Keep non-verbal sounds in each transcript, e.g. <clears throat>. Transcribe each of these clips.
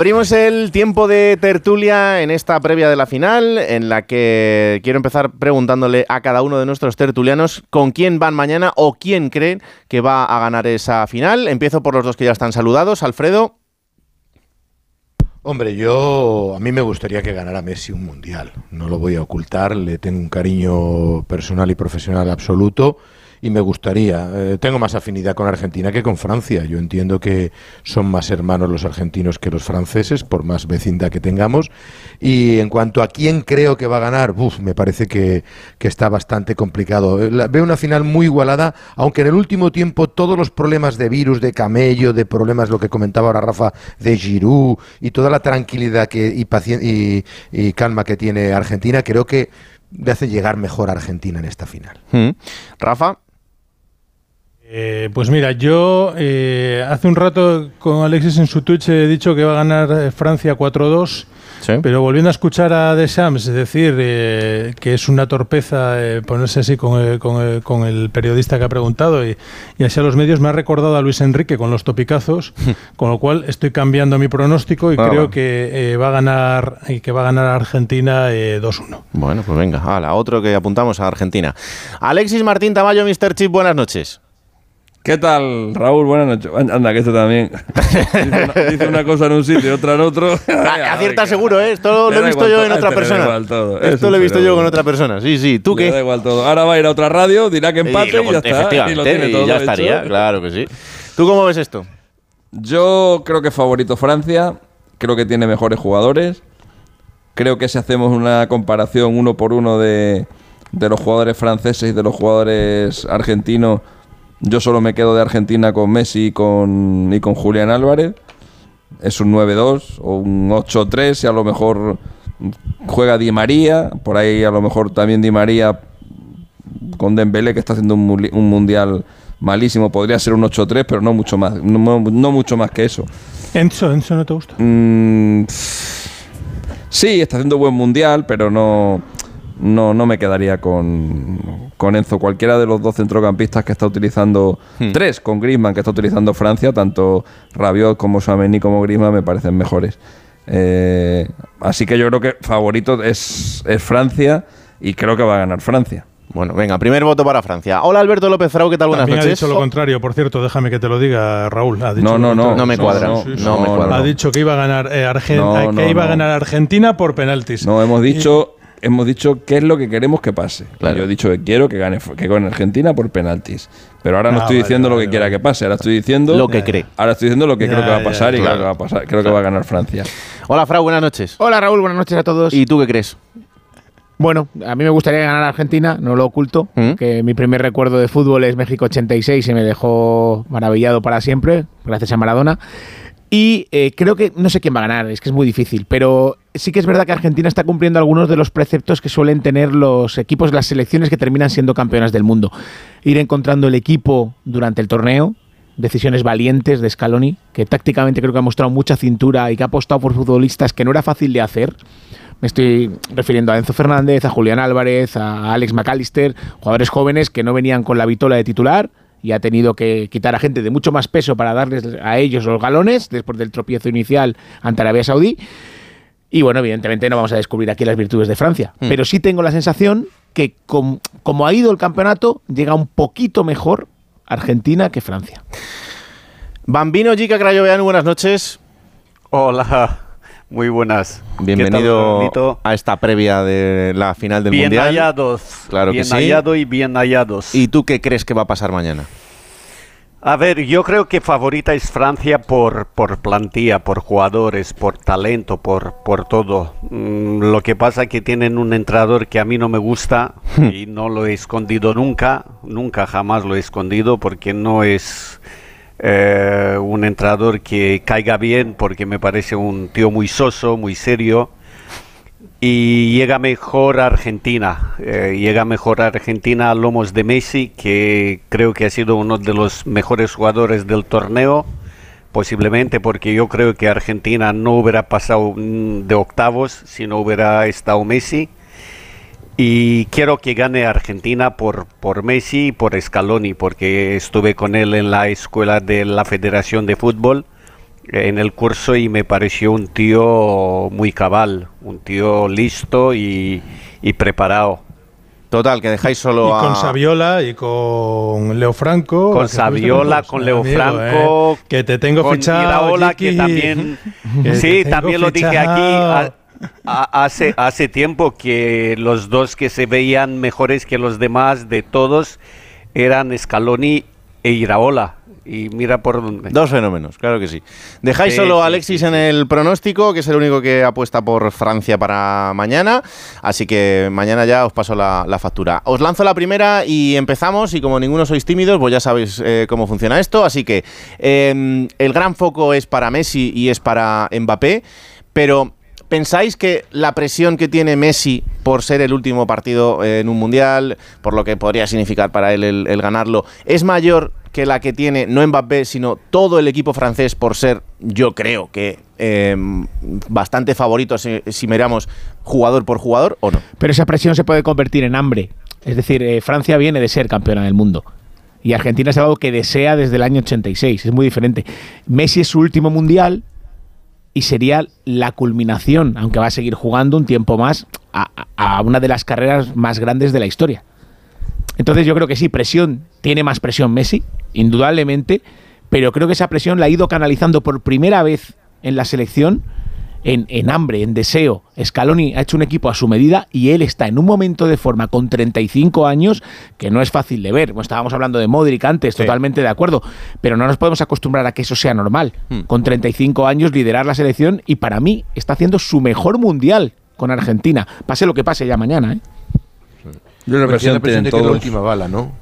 Abrimos el tiempo de tertulia en esta previa de la final, en la que quiero empezar preguntándole a cada uno de nuestros tertulianos con quién van mañana o quién creen que va a ganar esa final. Empiezo por los dos que ya están saludados. Alfredo. Hombre, yo a mí me gustaría que ganara Messi un mundial. No lo voy a ocultar, le tengo un cariño personal y profesional absoluto y me gustaría. Eh, tengo más afinidad con Argentina que con Francia. Yo entiendo que son más hermanos los argentinos que los franceses, por más vecindad que tengamos. Y en cuanto a quién creo que va a ganar, me parece que, está bastante complicado. Eh, veo una final muy igualada, aunque en el último tiempo todos los problemas de virus, de camello, de problemas, lo que comentaba ahora Rafa, de Giroud y toda la tranquilidad que, y, y, calma que tiene Argentina, creo que le hace llegar mejor a Argentina en esta final. Mm. Rafa. Eh, pues mira, yo eh, hace un rato con Alexis en su Twitch he dicho que va a ganar eh, Francia 4-2. Pero volviendo a escuchar a Deschamps decir que es una torpeza ponerse así con el, periodista que ha preguntado y, así a los medios, me ha recordado a Luis Enrique con los topicazos, <laughs> con lo cual estoy cambiando mi pronóstico y ah, creo que va a ganar y que va a ganar Argentina 2-1. Bueno, pues venga, a otro que apuntamos a Argentina. Alexis Martín Tamayo, Mr. Chip, buenas noches. ¿Qué tal, Raúl? Buenas noches. Anda, que esto también. <laughs> dice, una, cosa en un sitio y otra en otro. <laughs> Acierta seguro, ¿eh? Esto lo he visto yo en otra persona. Esto lo he visto yo con otra persona. Sí, sí. ¿Tú qué? da igual todo. Ahora va a ir a otra radio, dirá que empate y, ya está. Y lo tiene todo. ya estaría, claro que sí. ¿Tú cómo ves esto? Yo creo que favorito Francia. Creo que tiene mejores jugadores. Creo que si hacemos una comparación uno por uno de, de los jugadores franceses y de los jugadores argentinos yo solo me quedo de Argentina con Messi y con, y con Julián Álvarez. Es un 9-2 o un 8-3 y a lo mejor juega Di María. Por ahí a lo mejor también Di María con Dembélé que está haciendo un, mundial malísimo. Podría ser un 8-3, pero no mucho más. No, mucho más que eso. Enzo, Enzo no te gusta. Mm, sí, está haciendo buen mundial, pero no no, no me quedaría con, con Enzo. Cualquiera de los dos centrocampistas que está utilizando, hmm. tres con Griezmann que está utilizando Francia, tanto Rabiot como Suameni como Griezmann me parecen mejores. Eh, así que yo creo que favorito es, es Francia y creo que va a ganar Francia. Bueno, venga, primer voto para Francia. Hola Alberto López Frau, ¿qué tal? Buenas noches. ha dicho lo contrario, por cierto, déjame que te lo diga Raúl. Ha dicho no, no, no, no me cuadra. No, me cuadra. Ha dicho que iba a ganar, eh, que iba a ganar Argentina por penaltis. No, hemos dicho hemos dicho qué es lo que queremos que pase. Yo he dicho que quiero que gane, que gane Argentina por penaltis. Pero ahora no ah, estoy diciendo lo que quiera que pase, ahora estoy diciendo lo que cree. Ahora estoy diciendo lo que creo que va a pasar y creo que va a pasar, creo que va a ganar Francia. Hola Frau, buenas noches. Hola Raúl, buenas noches a todos. ¿Y tú qué crees? Bueno, a mí me gustaría ganar Argentina, no lo oculto, ¿Mm? que mi primer recuerdo de fútbol es México 86 y me dejó maravillado para siempre, gracias a Maradona. Y eh, creo que no sé quién va a ganar, es que es muy difícil, pero sí que es verdad que Argentina está cumpliendo algunos de los preceptos que suelen tener los equipos, las selecciones que terminan siendo campeonas del mundo. Ir encontrando el equipo durante el torneo, decisiones valientes de Scaloni, que tácticamente creo que ha mostrado mucha cintura y que ha apostado por futbolistas que no era fácil de hacer. Me estoy refiriendo a Enzo Fernández, a Julián Álvarez, a Alex McAllister, jugadores jóvenes que no venían con la vitola de titular y ha tenido que quitar a gente de mucho más peso para darles a ellos los galones después del tropiezo inicial ante Arabia Saudí. Y bueno, evidentemente no vamos a descubrir aquí las virtudes de Francia, hmm. pero sí tengo la sensación que como ha ido el campeonato, llega un poquito mejor Argentina que Francia. Bambino Gica Crayoveanu, buenas noches. Hola. Muy buenas. Bienvenido a esta previa de la final del Mundial. Bien hallados. Claro bien que sí. hallado y bien hallados. ¿Y tú qué crees que va a pasar mañana? A ver, yo creo que favorita es Francia por, por plantilla, por jugadores, por talento, por, por todo. Mm, lo que pasa es que tienen un entrenador que a mí no me gusta hmm. y no lo he escondido nunca, nunca jamás lo he escondido porque no es eh, un entrenador que caiga bien porque me parece un tío muy soso, muy serio y llega mejor a Argentina, eh, llega mejor a Argentina a lomos de Messi que creo que ha sido uno de los mejores jugadores del torneo posiblemente porque yo creo que Argentina no hubiera pasado de octavos si no hubiera estado Messi y quiero que gane Argentina por, por Messi y por Scaloni, porque estuve con él en la escuela de la Federación de Fútbol en el curso y me pareció un tío muy cabal, un tío listo y, preparado. Total, que dejáis solo y con Saviola y con Leo Franco. Con Saviola, con Leo Franco. Eh, que te tengo con fichado. que también. <laughs> sí, también lo dije aquí. Hace, hace tiempo que los dos que se veían mejores que los demás de todos eran Scaloni e Iraola y mira por dónde. Dos fenómenos, claro que sí. Dejáis solo a Alexis en el pronóstico, que es el único que apuesta por Francia para mañana. Así que mañana ya os paso la, factura. Os lanzo la primera y empezamos. Y como ninguno sois tímidos, pues ya sabéis eh, cómo funciona esto. Así que em, el gran foco es para Messi y es para Mbappé. Pero ¿Pensáis que la presión que tiene Messi por ser el último partido en un mundial, por lo que podría significar para él el ganarlo, es mayor que la que tiene no Mbappé, sino todo el equipo francés por ser, yo creo que em, bastante favorito si, miramos jugador por jugador o no. Pero esa presión se puede convertir en hambre. Es decir, eh, Francia viene de ser campeona del mundo. Y Argentina es algo que desea desde el año 86. Es muy diferente. Messi es su último mundial y sería la culminación, aunque va a seguir jugando un tiempo más, a una de las carreras más grandes de la historia. Entonces yo creo que sí, presión, tiene más presión Messi, indudablemente, pero creo que esa presión la ha ido canalizando por primera vez en la selección en, hambre, en deseo. Scaloni ha hecho un equipo a su medida y él está en un momento de forma con 35 años que no es fácil de ver. estábamos hablando de Modric antes, totalmente de acuerdo, pero no nos podemos acostumbrar a que eso sea normal. Hmm. Con 35 años liderar la selección y para mí está haciendo su mejor mundial con Argentina. Pase lo que pase ya mañana. ¿eh? Yo la presión, tiene la última bala, ¿no?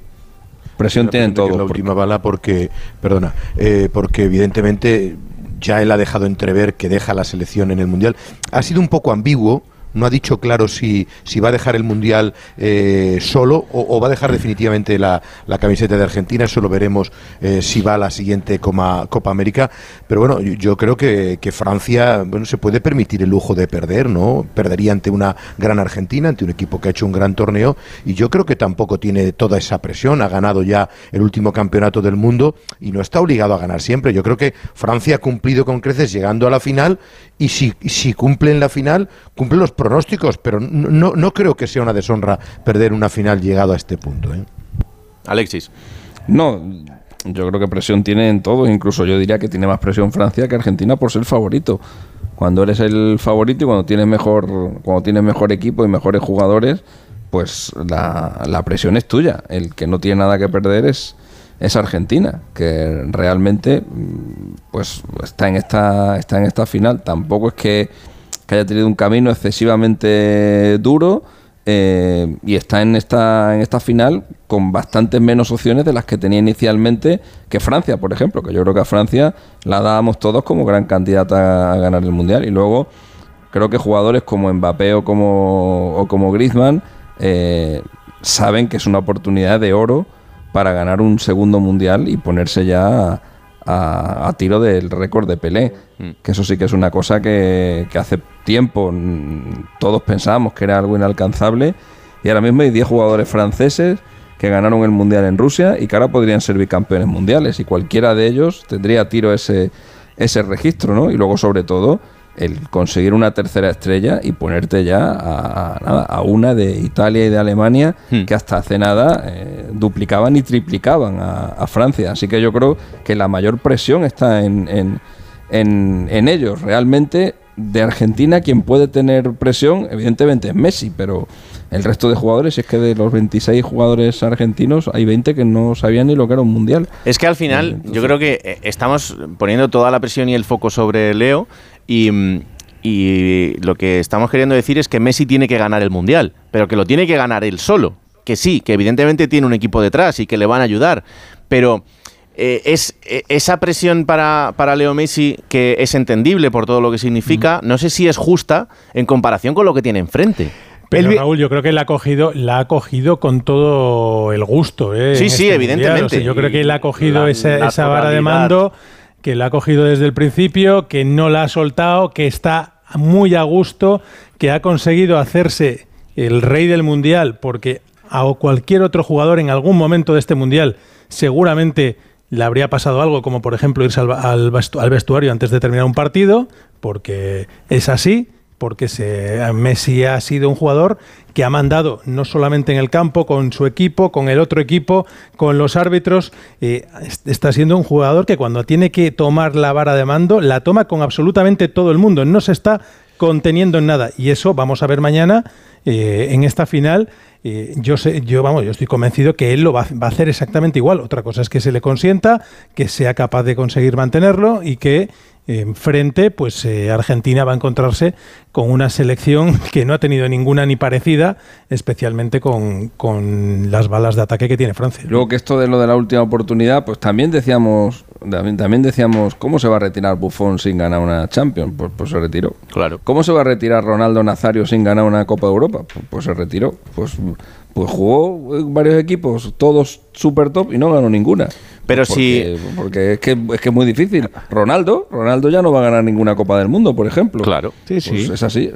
Presión tienen todos. La última bala porque, perdona, eh, porque evidentemente ya él ha dejado entrever que deja la selección en el Mundial. Ha sido un poco ambiguo no ha dicho claro si, si va a dejar el Mundial eh, solo o, va a dejar definitivamente la, camiseta de Argentina. Eso lo veremos eh, si va a la siguiente Copa América. Pero bueno, yo, creo que, Francia bueno, se puede permitir el lujo de perder, ¿no? Perdería ante una gran Argentina, ante un equipo que ha hecho un gran torneo. Y yo creo que tampoco tiene toda esa presión. Ha ganado ya el último campeonato del mundo y no está obligado a ganar siempre. Yo creo que Francia ha cumplido con creces llegando a la final y si, si cumple en la final, cumple los pronósticos, pero no, no creo que sea una deshonra perder una final llegado a este punto. ¿eh? Alexis. No, yo creo que presión tiene en todos, incluso yo diría que tiene más presión Francia que Argentina por ser favorito. Cuando eres el favorito y cuando tienes mejor, cuando tienes mejor equipo y mejores jugadores, pues la, la presión es tuya. El que no tiene nada que perder es, es Argentina, que realmente pues está en esta, está en esta final. Tampoco es que que haya tenido un camino excesivamente duro eh, y está en esta, en esta final con bastantes menos opciones de las que tenía inicialmente que Francia, por ejemplo, que yo creo que a Francia la dábamos todos como gran candidata a ganar el Mundial. Y luego creo que jugadores como Mbappé o como, o como Griezmann eh, saben que es una oportunidad de oro para ganar un segundo Mundial y ponerse ya a, tiro del récord de Pelé, mm. que eso sí que es una cosa que, hace tiempo todos pensábamos que era algo inalcanzable y ahora mismo hay 10 jugadores franceses que ganaron el Mundial en Rusia y que ahora podrían ser bicampeones mundiales y cualquiera de ellos tendría a tiro ese, ese registro, ¿no? Y luego sobre todo el conseguir una tercera estrella y ponerte ya a, a una de Italia y de Alemania hmm. que hasta hace nada eh, duplicaban y triplicaban a, Francia. Así que yo creo que la mayor presión está en, en, en, ellos. Realmente de Argentina quien puede tener presión evidentemente es Messi, pero el resto de jugadores, es que de los 26 jugadores argentinos hay 20 que no sabían ni lo que era un mundial. Es que al final yo creo que eh, estamos poniendo toda la presión y el foco sobre Leo y, lo que estamos queriendo decir es que Messi tiene que ganar el Mundial, pero que lo tiene que ganar él solo. Que sí, que evidentemente tiene un equipo detrás y que le van a ayudar, pero eh, es eh, esa presión para, para, Leo Messi, que es entendible por todo lo que significa, no sé si es justa en comparación con lo que tiene enfrente. Pero Raúl, yo creo que la ha cogido, la ha cogido con todo el gusto. ¿eh? Sí, sí, este evidentemente. yo creo que él ha cogido esa, esa vara de mando que la ha cogido desde el principio, que no la ha soltado, que está muy a gusto, que ha conseguido hacerse el rey del mundial, porque a cualquier otro jugador en algún momento de este mundial seguramente le habría pasado algo, como por ejemplo irse al, vestuario antes de terminar un partido, porque es así, porque Messi ha sido un jugador que ha mandado no solamente en el campo, con su equipo, con el otro equipo, con los árbitros, eh, está siendo un jugador que cuando tiene que tomar la vara de mando, la toma con absolutamente todo el mundo, no se está conteniendo en nada. Y eso vamos a ver mañana eh, en esta final yo sé, yo vamos, yo estoy convencido que él lo va, a hacer exactamente igual. Otra cosa es que se le consienta, que sea capaz de conseguir mantenerlo y que enfrente, pues eh, Argentina va a encontrarse con una selección <laughs> que no ha tenido ninguna ni parecida, especialmente con, con, las balas de ataque que tiene Francia. Luego que esto de lo de la última oportunidad, pues también decíamos, también, decíamos, ¿cómo se va a retirar Buffon sin ganar una Champions? Pues, pues, se retiró. Claro. ¿Cómo se va a retirar Ronaldo Nazario sin ganar una Copa de Europa? Pues, pues se retiró. Pues, pues jugó varios equipos, todos super top y no ganó ninguna. Pero porque, si. Porque es que, es que es muy difícil. Ronaldo, Ronaldo ya no va a ganar ninguna Copa del Mundo, por ejemplo. Claro. Sí, pues sí. Es así.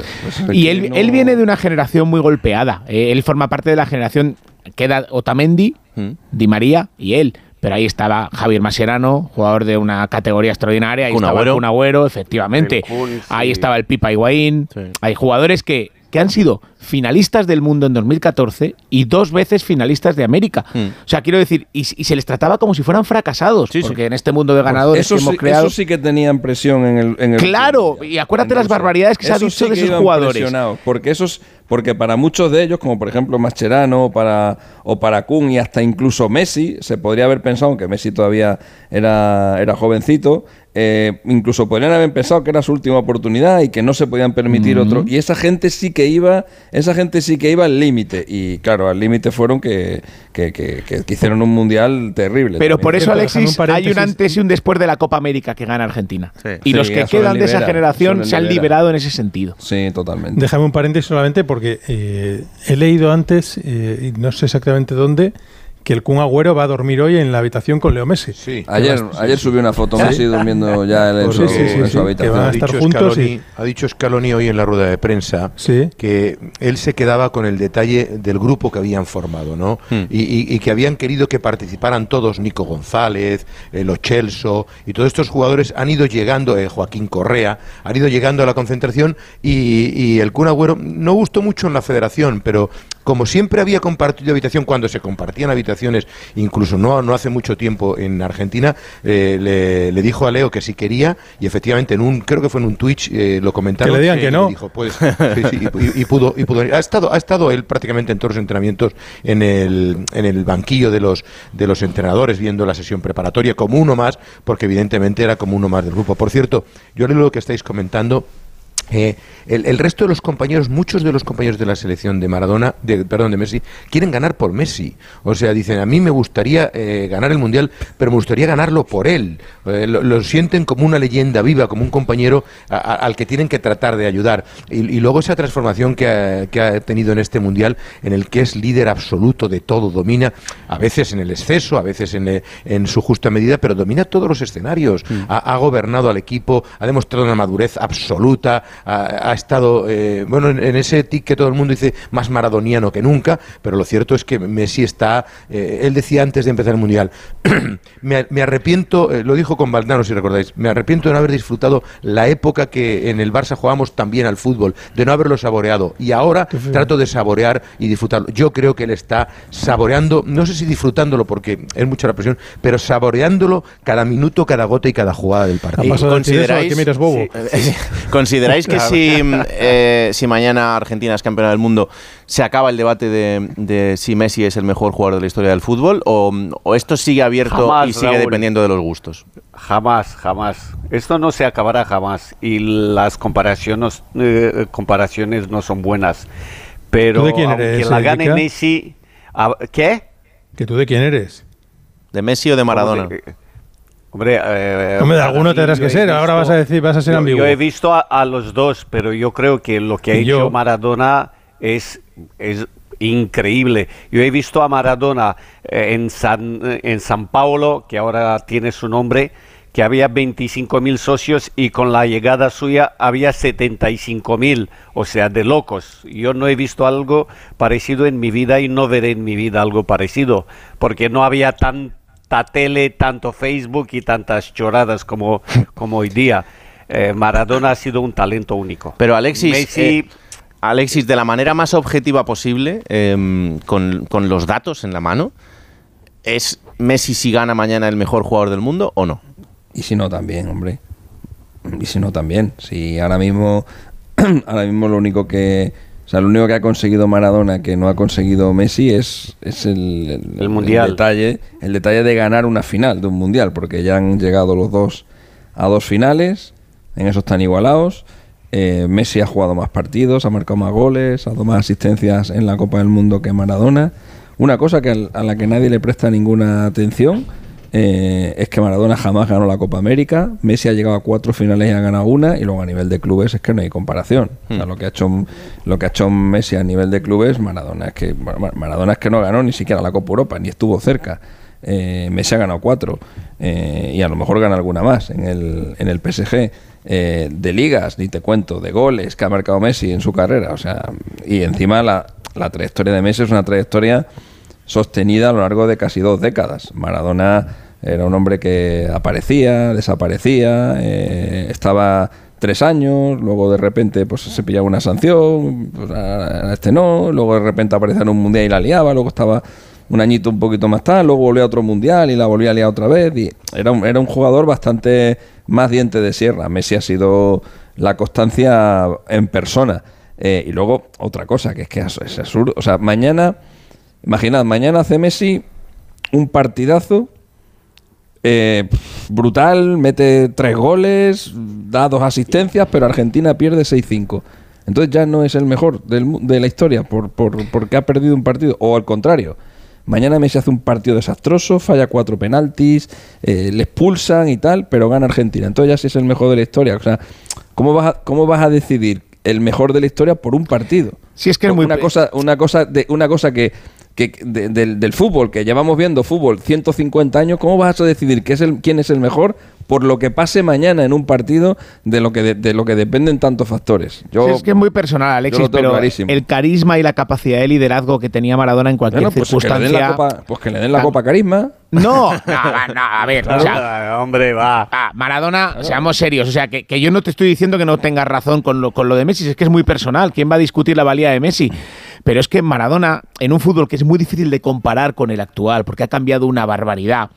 y él, él, viene de una generación muy golpeada. Eh, él forma parte de la generación. Queda Otamendi, mm. Di María y él. Pero ahí estaba Javier Mascherano, jugador de una categoría extraordinaria. Ahí estaba un Agüero, efectivamente. Ahí estaba el Pipa Higuaín. Hay jugadores que que han sido finalistas del mundo en 2014 y dos veces finalistas de América. Hmm. O sea, quiero decir, y, se les trataba como si fueran fracasados, porque en este mundo de ganadores que hemos creado... Eso sí que tenían presión en el... En claro, y acuérdate las barbaridades que se ha dicho de esos jugadores. Porque esos porque para muchos de ellos, como por ejemplo Mascherano o para, o para Kun y hasta incluso Messi, se podría haber pensado, aunque Messi todavía era, era jovencito, eh, incluso podrían haber pensado que era su última oportunidad y que no se podían permitir otro. Y esa gente sí que iba, esa gente sí que iba al límite. Y claro, al límite fueron que, que, hicieron un mundial terrible. Pero por eso, Alexis, hay un antes y un después de la Copa América que gana Argentina. Y los que quedan de esa generación se han liberado en ese sentido. Sí, totalmente. Déjame un paréntesis solamente porque eh, he leído antes, eh, y no sé exactamente dónde, que el Kun Agüero va a dormir hoy en la habitación con Leo Messi. Sí. Ayer, ayer subió una foto Messi durmiendo ya en, su, habitación. a estar juntos ha dicho Scaloni hoy en la rueda de prensa que él se quedaba con el detalle del grupo que habían formado, ¿no? Hmm. Y, que habían querido que participaran todos, Nico González, el eh, Ochelso, y todos estos jugadores han ido llegando, eh, Joaquín Correa, han ido llegando a la concentración y, y el Kun Agüero no gustó mucho en la federación, pero como siempre había compartido habitación cuando se compartían incluso no, no hace mucho tiempo en Argentina, eh, le, dijo a Leo que si quería, y efectivamente en un, creo que fue en un Twitch, eh, lo comentaron. Que le digan que no. Dijo, pues, y, pudo, y pudo ha estado, ha estado él prácticamente en todos los entrenamientos en el, en el banquillo de los, de los entrenadores, viendo la sesión preparatoria como uno más, porque evidentemente era como uno más del grupo. Por cierto, yo leo lo que estáis comentando eh, el, resto de los compañeros, muchos de los compañeros de la selección de Maradona, de, perdón, de Messi, quieren ganar por Messi. O sea, dicen, a mí me gustaría eh, ganar el Mundial, pero me gustaría ganarlo por él. Eh, lo, sienten como una leyenda viva, como un compañero al que tienen que tratar de ayudar. Y, luego esa transformación que ha, tenido en este Mundial, en el que es líder absoluto de todo, domina, a veces en el exceso, a veces en, su justa medida, pero domina todos los escenarios. Mm. Ha, ha gobernado al equipo, ha demostrado una madurez absoluta, ha, estado, eh, bueno, en, ese tic que todo el mundo dice más maradoniano que nunca, pero lo cierto es que Messi está, eh, él decía antes de empezar el Mundial, <clears throat> me, arrepiento, eh, lo dijo con Valdano si recordáis, me arrepiento de no haber disfrutado la época que en el Barça jugábamos también al fútbol, de no haberlo saboreado, y ahora trato de saborear y disfrutarlo. Yo creo que él está saboreando, no sé si disfrutándolo porque es mucha la presión, pero saboreándolo cada minuto, cada gota y cada jugada del partido. ¿Consideráis, que bobo? <laughs> ¿Consideráis que si, <laughs> eh, si mañana Argentina es campeona del mundo, se acaba el debate de, si Messi es el mejor jugador de la historia del fútbol? ¿O, esto sigue abierto y sigue dependiendo de los gustos? Jamás, jamás. Esto no se acabará jamás. Y las comparaciones, eh, comparaciones no son buenas. Pero de quién eres, la gane Messi. ¿Qué? ¿Que tú de quién eres? ¿De Messi o de Maradona? Hombre, eh, Hombre, de alguno tendrás que ser. Ahora vas a decir, vas a ser ambiguo. Yo he visto a, los dos, pero yo creo que lo que ha hecho Maradona es, es increíble. Yo he visto a Maradona eh, en San, en San Paulo, que ahora tiene su nombre, que había 25.000 socios y con la llegada suya había 75.000, o sea, de locos. Yo no he visto algo parecido en mi vida y no veré en mi vida algo parecido, porque no había tan tanta tele, tanto Facebook y tantas choradas como, como hoy día. Eh, Maradona ha sido un talento único. Pero Alexis, eh, Alexis, de la manera más objetiva posible, em, con, con los datos en la mano, ¿es Messi si gana mañana el mejor jugador del mundo o no? Y si no también, hombre. Y si no también. Si ahora mismo, <clears throat> ahora mismo lo único que, sea, lo único que ha conseguido Maradona que no ha conseguido Messi es, es el, el, mundial. detalle, el detalle de ganar una final de un mundial, porque ya han llegado los dos a dos finales, en eso están igualados. Eh, Messi ha jugado más partidos, ha marcado más goles, ha dado más asistencias en la Copa del Mundo que Maradona. Una cosa que a la que nadie le presta ninguna atención eh, es que Maradona jamás ganó la Copa América, Messi ha llegado a cuatro finales y ha ganado una, y luego a nivel de clubes es que no hay comparación. O sea, hmm. lo que ha hecho lo que ha hecho Messi a nivel de clubes, Maradona es que Maradona es que no ganó ni siquiera la Copa Europa, ni estuvo cerca. Eh, Messi ha ganado cuatro eh, y a lo mejor gana alguna más en el, en el PSG. de ligas, ni te cuento, de goles que ha marcado Messi en su carrera. O sea, y encima la, la trayectoria de Messi es una trayectoria sostenida a lo largo de casi dos décadas. Maradona era un hombre que aparecía, desaparecía, eh, estaba tres años, luego de repente pues se pillaba una sanción, pues, a este no, luego de repente aparecía en un mundial y la liaba, luego estaba un añito un poquito más tarde, luego volvió a otro mundial y la volvía a liar otra vez. Y era, un, era un jugador bastante más diente de sierra. Messi ha sido la constancia en persona. Eh, y luego otra cosa, que es que es absurdo. O sea, mañana Imaginad, mañana hace Messi un partidazo eh, brutal, mete tres goles, da dos asistencias, pero Argentina pierde 6-5. Entonces ya no es el mejor de la historia por, porque ha perdido un partido. O al contrario, mañana Messi hace un partido desastroso, falla cuatro penaltis, eh, le expulsan y tal, pero gana Argentina. Entonces ya sí es el mejor de la historia. O sea, ¿cómo vas cómo vas a decidir el mejor de la historia por un partido? Si es que es muy una cosa, una cosa de una cosa que que del, del, fútbol, que llevamos viendo fútbol 150 años, ¿cómo vas a decidir es el, quién es el mejor por lo que pase mañana en un partido de lo que, de, lo que dependen tantos factores? Yo, es que es muy personal, Alexis, pero el carisma y la capacidad de liderazgo que tenía Maradona en cualquier pues circunstancia. pues que le den la copa carisma. No, no, no, a ver, o sea, hombre, va. Ah, Maradona, seamos serios, o sea, que, que, yo no te estoy diciendo que no tengas razón con lo, con lo de Messi, es que es muy personal. ¿Quién va a discutir la valía de Messi? Pero es que Maradona, en un fútbol que es muy difícil de comparar con el actual, porque ha cambiado una barbaridad,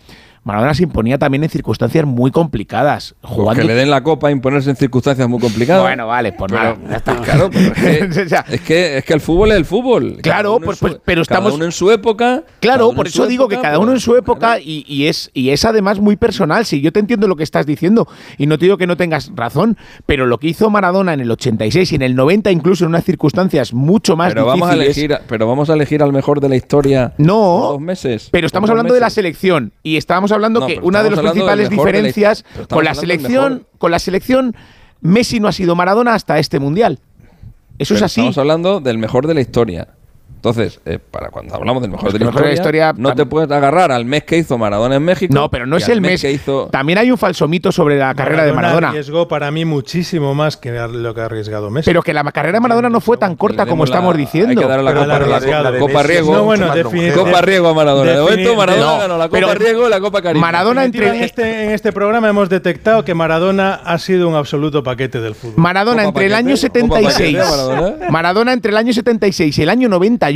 Maradona se imponía también en circunstancias muy complicadas. Pues jugando... que le den la copa a imponerse en circunstancias muy complicadas. Bueno, vale, pues nada. <laughs> Claro, <laughs> es, que, es, que, el fútbol es el fútbol. Claro, pues, pues, pero estamos. Cada uno en su época. Claro, por eso digo que cada uno en su época y, es, y es además muy personal. Sí, yo te entiendo lo que estás diciendo y no te digo que no tengas razón, pero lo que hizo Maradona en el 86 y en el 90, incluso en unas circunstancias mucho más pero difíciles. Vamos a elegir, pero vamos a elegir al mejor de la historia. No. Dos meses. Pero estamos hablando de la selección y estábamos hablando que una de las principales diferencias con la selección, con la selección, Messi no ha sido Maradona hasta este mundial. Eso es así. Estamos hablando del mejor de la historia. Entonces, eh, para cuando hablamos del mejor, de, la historia, no te puedes agarrar al mes que hizo Maradona en México. No, pero no es el mes. que hizo... También hay un falso mito sobre la carrera de Maradona. arriesgó para mí muchísimo más que lo que ha arriesgado Messi. Pero que la carrera de Maradona no fue tan corta como estamos diciendo. Hay que dar la, copa, la, Copa Riego. No, bueno, Copa Riego a Maradona. De momento Maradona ganó la Copa Riego y la Copa Caribe. Maradona entre... en, este, en este programa hemos detectado que Maradona ha sido un absoluto paquete del fútbol. Maradona entre el año 76. Maradona entre el año 76 y el año 91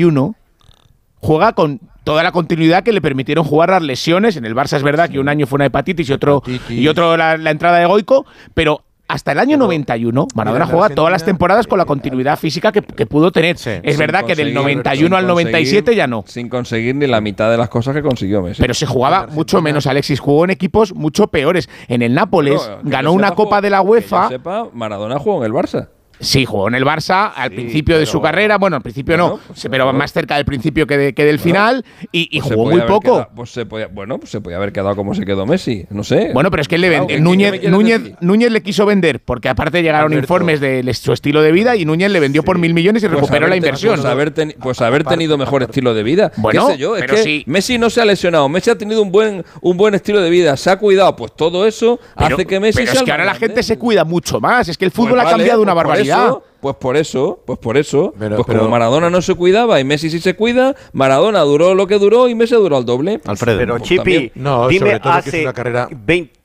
juega con toda la continuidad que le permitieron jugar las lesiones. En el Barça es verdad que un año fue una hepatitis y otro, y otro la, entrada de Goico, pero hasta el año 91, Maradona juega todas las temporadas con la continuidad física que, pudo tener. es verdad que del 91 al 97 ya no. Sin conseguir ni la mitad de las cosas que consiguió Messi. Pero se jugaba mucho menos. Alexis jugó en equipos mucho peores. En el Nápoles ganó una Copa de la UEFA. sepa, Maradona jugó en el Barça. Sí, jugó en el Barça al principio de su carrera. Bueno, al principio no, pues pero más cerca del principio que, del final. Y, pues jugó muy poco. pues se podía, bueno, pues se podía haber quedado como se quedó Messi. No sé. Bueno, pero es que él le. Núñez, Núñez, Núñez, le quiso vender, porque aparte llegaron informes de su estilo de vida y Núñez le vendió por mil millones y pues recuperó la inversión. Pues haber, pues haber tenido mejor estilo de vida. Bueno, ¿Qué sé yo? Es que Messi no se ha lesionado. Messi ha tenido un buen, un buen estilo de vida. Se ha cuidado. Pues todo eso hace que Messi pero es que ahora la gente se cuida mucho más. Es que el fútbol ha cambiado una barbaridad. Eso, pues por eso, pues por eso, pues como Maradona no se cuidaba y Messi sí se cuida, Maradona duró lo que duró y Messi duró al doble. Alfredo. Pero pues Chipi, no, dime hace una carrera 20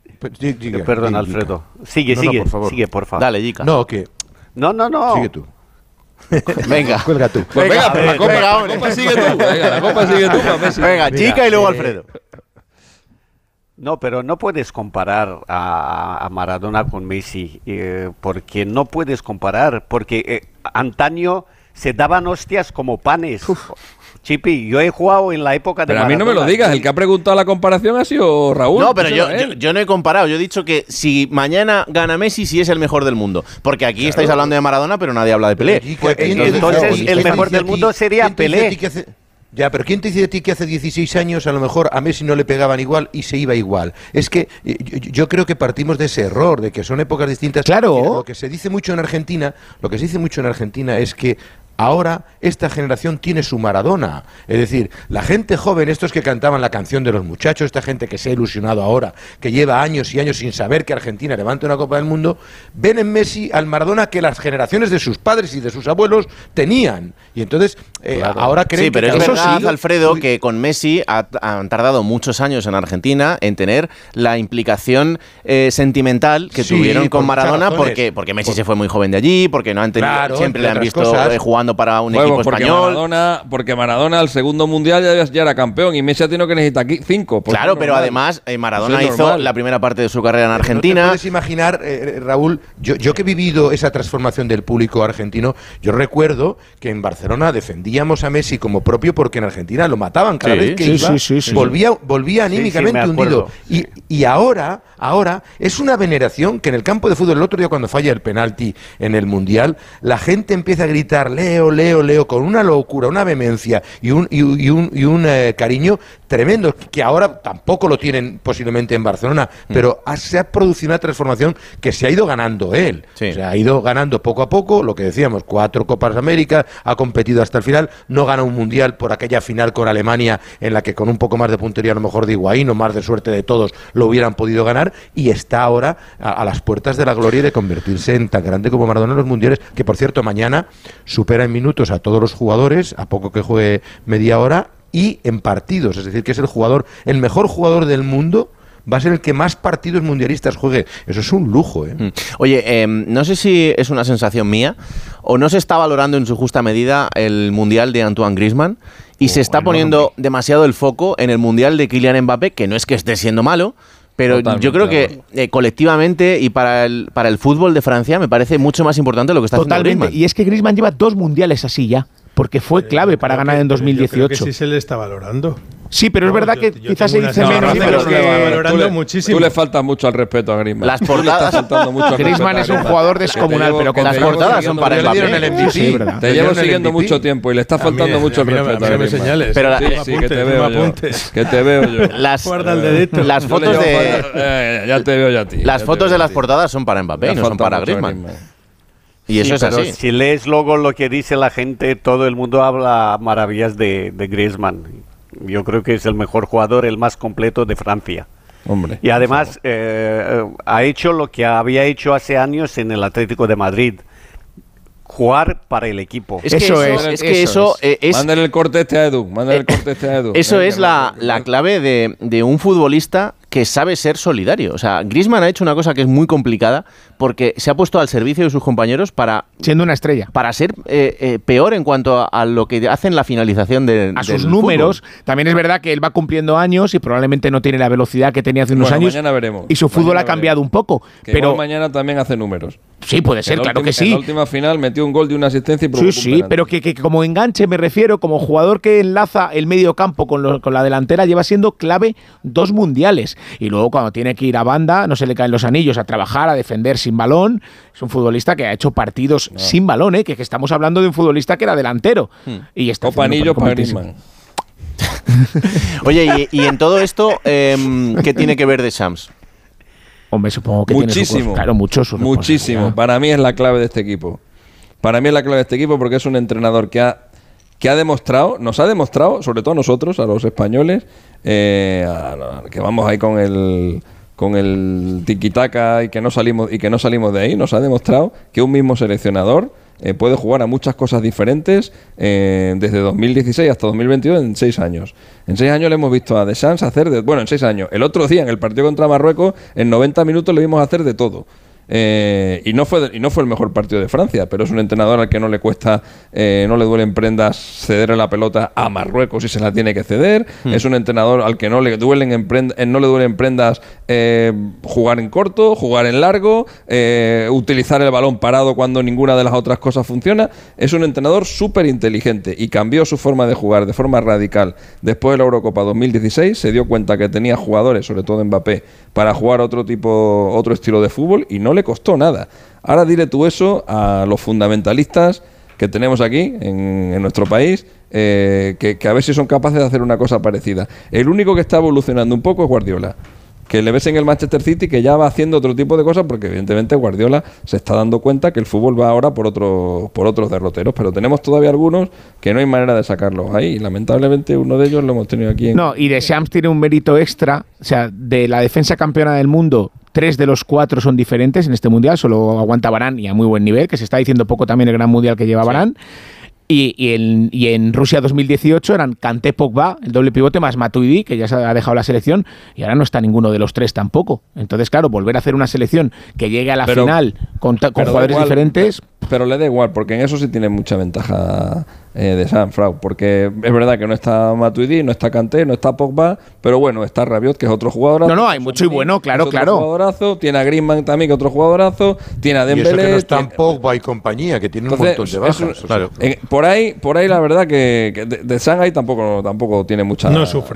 Perdón, Alfredo. Sigue, sigue, por favor. sigue, por favor. Dale, Jica. No, que No, no, no. Sigue tú. <laughs> venga. Cuelga tú. Pues venga, venga, la, copa, venga, la copa sigue tú. Venga, la copa sigue tú <laughs> Messi. Venga, Chica y luego Alfredo. No, pero no puedes comparar a, a Maradona con Messi, eh, porque no puedes comparar, porque eh, antaño se daban hostias como panes. Uf. Chipi, yo he jugado en la época de. Pero a mí no me lo digas, el que ha preguntado la comparación ha sido Raúl. No, pero yo, yo, no he comparado. Yo he dicho que si mañana gana Messi, sí es el mejor del mundo. Porque aquí estáis hablando de Maradona, pero nadie habla de Pelé. Pues, entonces, el mejor del mundo sería Pelé. Ya, pero ¿quién te dice de ti que hace 16 años a lo mejor a Messi no le pegaban igual y se iba igual? Es que eh, yo, creo que partimos de ese error, de que son épocas distintas. Claro. Lo que se dice mucho en Argentina, lo que se dice mucho en Argentina es que Ahora esta generación tiene su Maradona. Es decir, la gente joven, estos que cantaban la canción de los muchachos, esta gente que se ha ilusionado ahora, que lleva años y años sin saber que Argentina levanta una Copa del Mundo, ven en Messi al Maradona que las generaciones de sus padres y de sus abuelos tenían. Y entonces eh, ahora creen sí, pero es verdad, Alfredo, que con Messi han tardado muchos años en Argentina en tener la implicación eh, sentimental que tuvieron con Maradona porque, porque Messi se fue muy joven de allí, porque no han tenido, siempre le han visto eh, jugando para un equipo porque español. Maradona, porque Maradona al segundo mundial ya, era campeón y Messi ha tenido que necesitar cinco. Claro, pero además eh, Maradona hizo la primera parte de su carrera en Argentina. ¿No puedes imaginar, eh, eh, Raúl, yo, yo que he vivido esa transformación del público argentino, yo recuerdo que en Barcelona defendíamos a Messi como propio porque en Argentina lo mataban cada vez que iba, volvía, volvía anímicamente hundido. Y, y ahora, ahora es una veneración que en el campo de fútbol, el otro día cuando falla el penalti en el Mundial, la gente empieza a gritar, Leo, Leo, Leo, con una locura, una vehemencia y un, y, un, y un eh, cariño tremendo, que ahora tampoco lo tienen posiblemente en Barcelona, mm. pero se ha producido una transformación que se ha ido ganando él. Se ha ido ganando poco a poco, lo que decíamos, cuatro Copas de América, ha competido hasta el final, no gana un Mundial por aquella final con Alemania en la que con un poco más de puntería a lo mejor de Higuaín o más de suerte de todos lo hubieran podido ganar y está ahora a, las puertas de la gloria y de convertirse en tan grande como Maradona en los Mundiales, que por cierto mañana supera en minutos a todos los jugadores, a poco que juegue media hora, y en partidos, es decir, que es el jugador, el mejor jugador del mundo va a ser el que más partidos mundialistas juegue. Eso es un lujo. ¿eh? Mm. Oye, em, no sé si es una sensación mía o no se está valorando en su justa medida el Mundial de Antoine Grisman y se oh, está poniendo demasiado el foco en el Mundial de Kylian Mbappé, que no es que esté siendo malo, pero yo creo que eh, colectivamente y para el, para el fútbol de Francia me parece mucho más importante lo que está Totalmente. haciendo Griezmann. Y es que Griezmann lleva dos mundiales así ya porque fue eh, clave para ganar en 2018. Yo creo que sí se le está valorando. Sí, pero es verdad que quizás se dice menos, pero que valorando muchísimo. Tú le faltas mucho al respeto a Griezmann. Las portadas. Griezmann es un jugador descomunal, pero las portadas son para el MVP. Te llevo siguiendo mucho tiempo y le está faltando mucho el respeto a Griezmann. señales. Pero sí, que te veo yo. Que te veo yo. Las Las fotos de ya te veo ya a ti. Las fotos de las portadas son para Mbappé, no son para Griezmann. Y eso es así. Si lees luego lo que dice la gente, todo el mundo habla maravillas de, de Griezmann. Yo creo que es el mejor jugador, el más completo de Francia. Hombre, y además eh, ha hecho lo que había hecho hace años en el Atlético de Madrid jugar para el equipo. Es eso, que eso, es, que eso es. Eh, el corte este a Edu. el corte este a Edu. Eso es la, la clave de, de, un futbolista que sabe ser solidario. O sea, Griezmann ha hecho una cosa que es muy complicada porque se ha puesto al servicio de sus compañeros para... Siendo una estrella. Para ser eh, eh, peor en cuanto a, lo que hacen la finalización de... A sus números. También es verdad que él va cumpliendo años y probablemente no tiene la velocidad que tenía hace unos años. mañana veremos. Y su fútbol ha cambiado un poco. pero mañana también hace números. Sí, puede ser, claro que sí. En la última final metió un gol de una asistencia y Sí, sí, pero que, como enganche me refiero, como jugador que enlaza el medio campo con, con la delantera, lleva siendo clave dos mundiales. Y luego cuando tiene que ir a banda, no se le caen los anillos a trabajar, a defender sin balón. Es un futbolista que ha hecho partidos sin balón, ¿eh? que, estamos hablando de un futbolista que era delantero. Hmm. Y está Copa anillo para <laughs> Oye, y, en todo esto, em, ¿qué tiene que ver de Shams? Hombre, supongo que muchísimo, tiene claro, mucho muchísimo. Para mí es la clave de este equipo. Para mí es la clave de este equipo porque es un entrenador que ha que ha demostrado, nos ha demostrado, sobre todo a nosotros, a los españoles, eh, que vamos ahí con el con el tiki-taka y que no salimos y que no salimos de ahí, nos ha demostrado que un mismo seleccionador eh, puede jugar a muchas cosas diferentes eh, desde 2016 hasta 2022 en seis años. En seis años le hemos visto a Deschamps hacer de, bueno, en seis años. El otro día en el partido contra Marruecos, en 90 minutos le vimos hacer de todo. Eh, y, no fue, y no fue el mejor partido de Francia, pero es un entrenador al que no le cuesta, eh, no le duelen prendas ceder la pelota a Marruecos si se la tiene que ceder. Hmm. Es un entrenador al que no le duelen, en eh, no le duelen prendas jugar en corto, jugar en largo, utilizar el balón parado cuando ninguna de las otras cosas funciona. Es un entrenador súper inteligente y cambió su forma de jugar de forma radical. Después de la Eurocopa 2016 se dio cuenta que tenía jugadores, sobre todo Mbappé, para jugar otro tipo, otro estilo de fútbol y no le costó nada. Ahora dile tú eso a los fundamentalistas que tenemos aquí en, nuestro país, eh, que, que, a ver si son capaces de hacer una cosa parecida. El único que está evolucionando un poco es Guardiola que le ves en el Manchester City que ya va haciendo otro tipo de cosas porque evidentemente Guardiola se está dando cuenta que el fútbol va ahora por otro, por otros derroteros, pero tenemos todavía algunos que no hay manera de sacarlos ahí. lamentablemente uno de ellos lo hemos tenido aquí. En... No, y de Shams tiene un mérito extra, o sea, de la defensa campeona del mundo tres de los cuatro son diferentes en este mundial, solo aguanta Barán y a muy buen nivel, que se está diciendo poco también el gran mundial que lleva Barán. Y, y, en, Rusia 2018 eran Kanté Pogba, el doble pivote, más Matuidi, que ya se ha dejado la selección, y ahora no está ninguno de los tres tampoco. Entonces, claro, volver a hacer una selección que llegue a la final con, jugadores diferentes. Pero le da igual, porque en eso sí tiene mucha ventaja eh, de San Frau, porque es verdad que no está Matuidi, no está Kanté, no está Pogba, pero bueno, está Rabiot, que es otro jugador. No, no, hay mucho y bueno, claro, claro. Jugadorazo, tiene a Griezmann también, que es otro jugadorazo, tiene a Dembélé. Y eso que no están Pogba y compañía, que tiene un montón de bajas. claro. por ahí, por ahí la verdad que, de, de Shanghai tampoco, tampoco tiene mucha,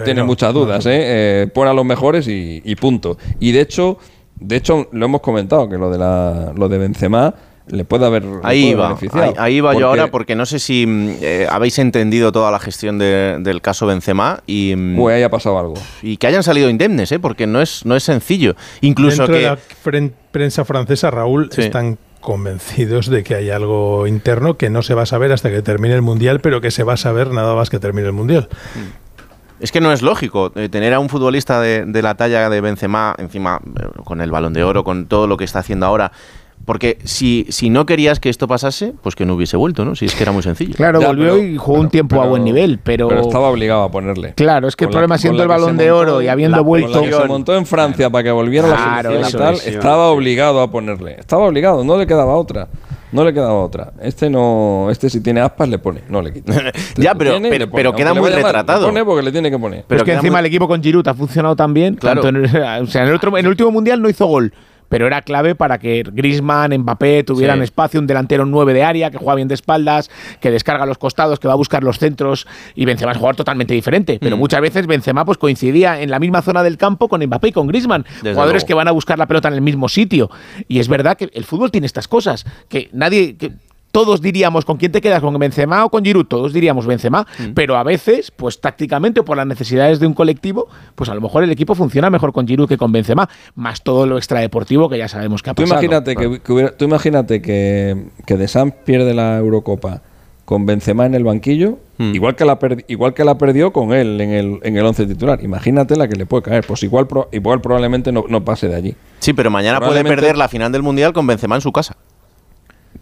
tiene muchas dudas, ¿eh? ¿eh? Pone a los mejores y, y punto. Y de hecho, de hecho lo hemos comentado que lo de la, lo de Benzema le puede haber ahí va, ahí, va yo ahora porque no sé si mm, eh, habéis entendido toda la gestión del caso Benzema y mm, haya pasado algo y que hayan salido indemnes, ¿eh? porque no es no es sencillo. Incluso Dentro que de la prensa francesa, Raúl, están convencidos de que hay algo interno que no se va a saber hasta que termine el mundial, pero que se va a saber nada más que termine el mundial. Mm. Es que no es lógico eh, tener a un futbolista de, de, la talla de Benzema, encima con el balón de oro, con todo lo que está haciendo ahora, porque si, si no querías que esto pasase, pues que no hubiese vuelto, ¿no? Si es que era muy sencillo. Claro, volvió y jugó un tiempo a buen nivel, pero... Pero estaba obligado a ponerle. Claro, es que el problema siendo el balón de oro y habiendo vuelto... se montó en Francia para que volviera la selección y tal, estaba obligado a ponerle. Estaba obligado, no le quedaba otra. No le quedaba otra. Este no, este si tiene aspas le pone, no le quita. <laughs> ya, pero, pero, queda muy retratado. pone porque le tiene que poner. Pero es que encima el equipo con Giroud ha funcionado tan bien. Claro. en, <laughs> o sea, en el, otro, en el último mundial no hizo gol pero era clave para que Grisman, Mbappé tuvieran espacio, un delantero 9 de área, que juega bien de espaldas, que descarga los costados, que va a buscar los centros, y Benzema es un jugador totalmente diferente, pero mm. muchas veces Benzema pues coincidía en la misma zona del campo con Mbappé y con Grisman, jugadores que van a buscar la pelota en el mismo sitio, y es verdad que el fútbol tiene estas cosas, que nadie... Que, todos diríamos con quién te quedas, con Benzema o con Giroud, todos diríamos Benzema, mm. pero a veces, pues tácticamente o por las necesidades de un colectivo, pues a lo mejor el equipo funciona mejor con Giroud que con Benzema, más todo lo extradeportivo que ya sabemos que ha pasado. Tú imagínate que, tú imagínate que, que De Sam pierde la Eurocopa con Benzema en el banquillo, mm. igual, que la igual que la perdió con él en el, en el once titular. Imagínate la que le puede caer. Pues igual, igual probablemente no, no pase de allí. Sí, pero mañana puede perder la final del Mundial con Benzema en su casa.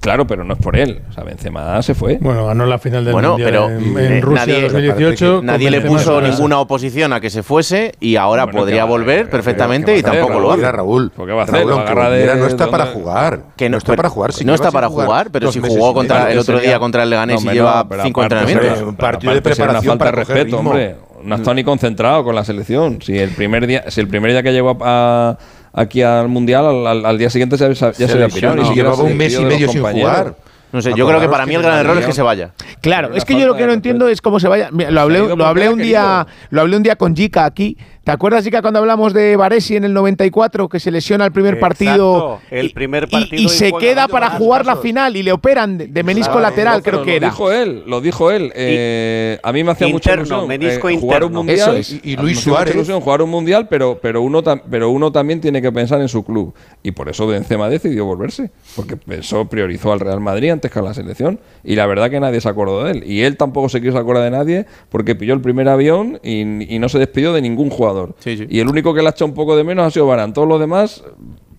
Claro, pero no es por él. O sea, Benzema se fue. Bueno, ganó la final del bueno, pero en, eh, Rusia nadie, 2018. Nadie le puso ninguna oposición a que se fuese y ahora podría volver perfectamente y tampoco lo hace. Raúl, ¿Por qué va a hacer? Raúl, no está para jugar. Que no, está para jugar. no está para jugar, pero si jugó contra el otro día contra el Leganés y lleva cinco entrenamientos. Un partido de preparación una falta de respeto, hombre. No ha estado ni concentrado con la selección. Si el primer día, si el primer día que llegó a aquí al Mundial, al, día siguiente ya, se había pirado. Ni llevaba un mes y medio sin jugar. No sé, yo creo que para mí el gran error es que se vaya. Claro, es que yo lo que no entiendo es cómo se vaya. Lo hablé, lo hablé un día, lo hablé un día con Jika aquí ¿Te acuerdas, Chica, cuando hablamos de Varesi en el 94, que se lesiona el primer partido, el primer partido y, se queda para jugar la final y le operan de, menisco lateral, creo que era? Lo dijo él, lo dijo él. Eh, a mí me hacía mucha ilusión menisco eh, jugar un mundial. Y, Luis Suárez. Ilusión jugar un mundial, pero, pero, uno pero uno también tiene que pensar en su club. Y por eso Benzema decidió volverse, porque pensó, priorizó al Real Madrid antes que a la selección. Y la verdad que nadie se acordó de él. Y él tampoco se quiso acordar de nadie porque pilló el primer avión y no se despidió de ningún jugador jugador. Y el único que le ha echado un poco de menos ha sido Barán. Todos los demás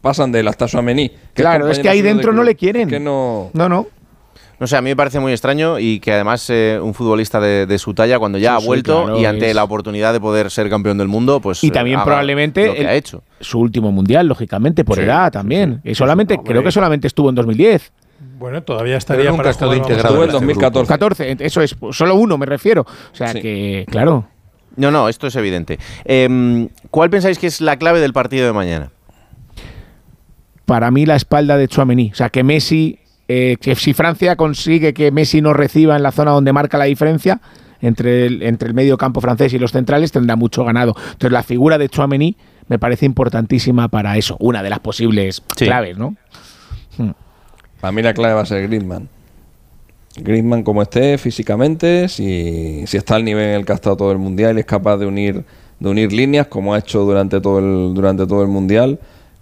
pasan de él hasta Suamení. Claro, es que ahí dentro no le quieren. Que no... No, no. No sé, a mí me parece muy extraño y que además eh, un futbolista de, su talla, cuando ya ha vuelto y ante la oportunidad de poder ser campeón del mundo, pues. Y también probablemente ha hecho. su último mundial, lógicamente, por edad también. Y solamente, creo que solamente estuvo en 2010. Bueno, todavía estaría nunca para estado integrado en 2014. 14, eso es, solo uno me refiero. O sea que, claro. No, no, esto es evidente. Em, ¿Cuál pensáis que es la clave del partido de mañana? Para mí la espalda de Chouameni. O sea, que Messi eh, que si Francia consigue que Messi no reciba en la zona donde marca la diferencia entre el, entre el medio campo francés y los centrales, tendrá mucho ganado. Entonces la figura de Chouameni me parece importantísima para eso, una de las posibles claves, ¿no? Hmm. Para mí la clave va a ser Griezmann. Griezmann como esté físicamente, si, si está al nivel en el que ha estado todo el mundial y es capaz de unir de unir líneas como ha hecho durante todo el durante todo el mundial,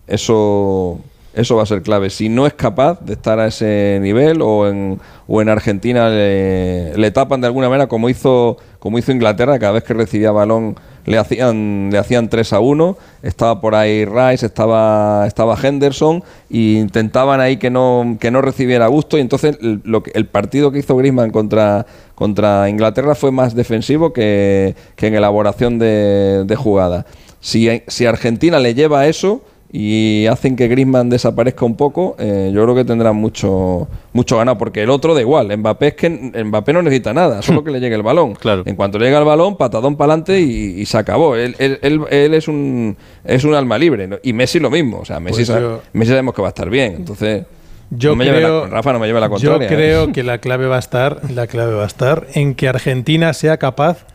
eso eso va a ser clave. Si no es capaz de estar a ese nivel o en, o en Argentina le, tapan de alguna manera como hizo, como hizo Inglaterra, cada vez que recibía balón le hacían, le hacían 3 a 1, estaba por ahí Rice, estaba, estaba Henderson e intentaban ahí que no, que no recibiera gusto y entonces lo que, el partido que hizo Griezmann contra, contra Inglaterra fue más defensivo que, que en elaboración de, de jugada. Si, si Argentina le lleva eso, y hacen que Griezmann desaparezca un poco, eh, yo creo que tendrán mucho mucho ganado, porque el otro da igual. Mbappé es que Mbappé no necesita nada, solo que le llegue el balón. Claro. En cuanto le llega el balón, patadón para adelante y, se acabó. Él, él, él, es un es un alma libre. Y Messi lo mismo. O sea, Messi, pues Messi sabemos que va a estar bien. Entonces. Yo creo, Rafa no me lleve la contraria. Yo creo ¿eh? <laughs> que la clave va a estar, la clave va a estar en que Argentina sea capaz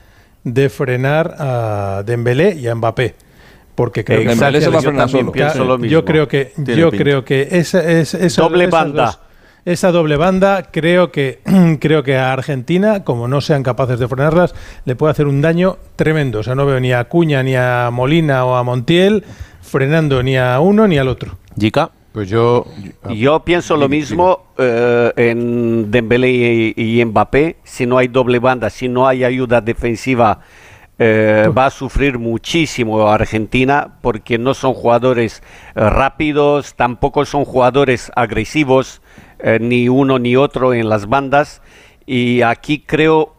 de frenar a Dembélé y a Mbappé porque creo que Yo creo que yo creo que esa es esa, doble banda. esa doble banda creo que <clears throat> creo que a Argentina, como no sean capaces de frenarlas, le puede hacer un daño tremendo. O sea, no veo ni a Cuña ni a Molina o a Montiel frenando ni a uno ni al otro. Jica. Pues yo yo pienso lo mismo eh, en Dembélé y, y Mbappé. Si no hay doble banda, si no hay ayuda defensiva eh, va a sufrir muchísimo Argentina porque no son jugadores eh, rápidos, tampoco son jugadores agresivos, eh, ni uno ni otro en las bandas. Y aquí creo,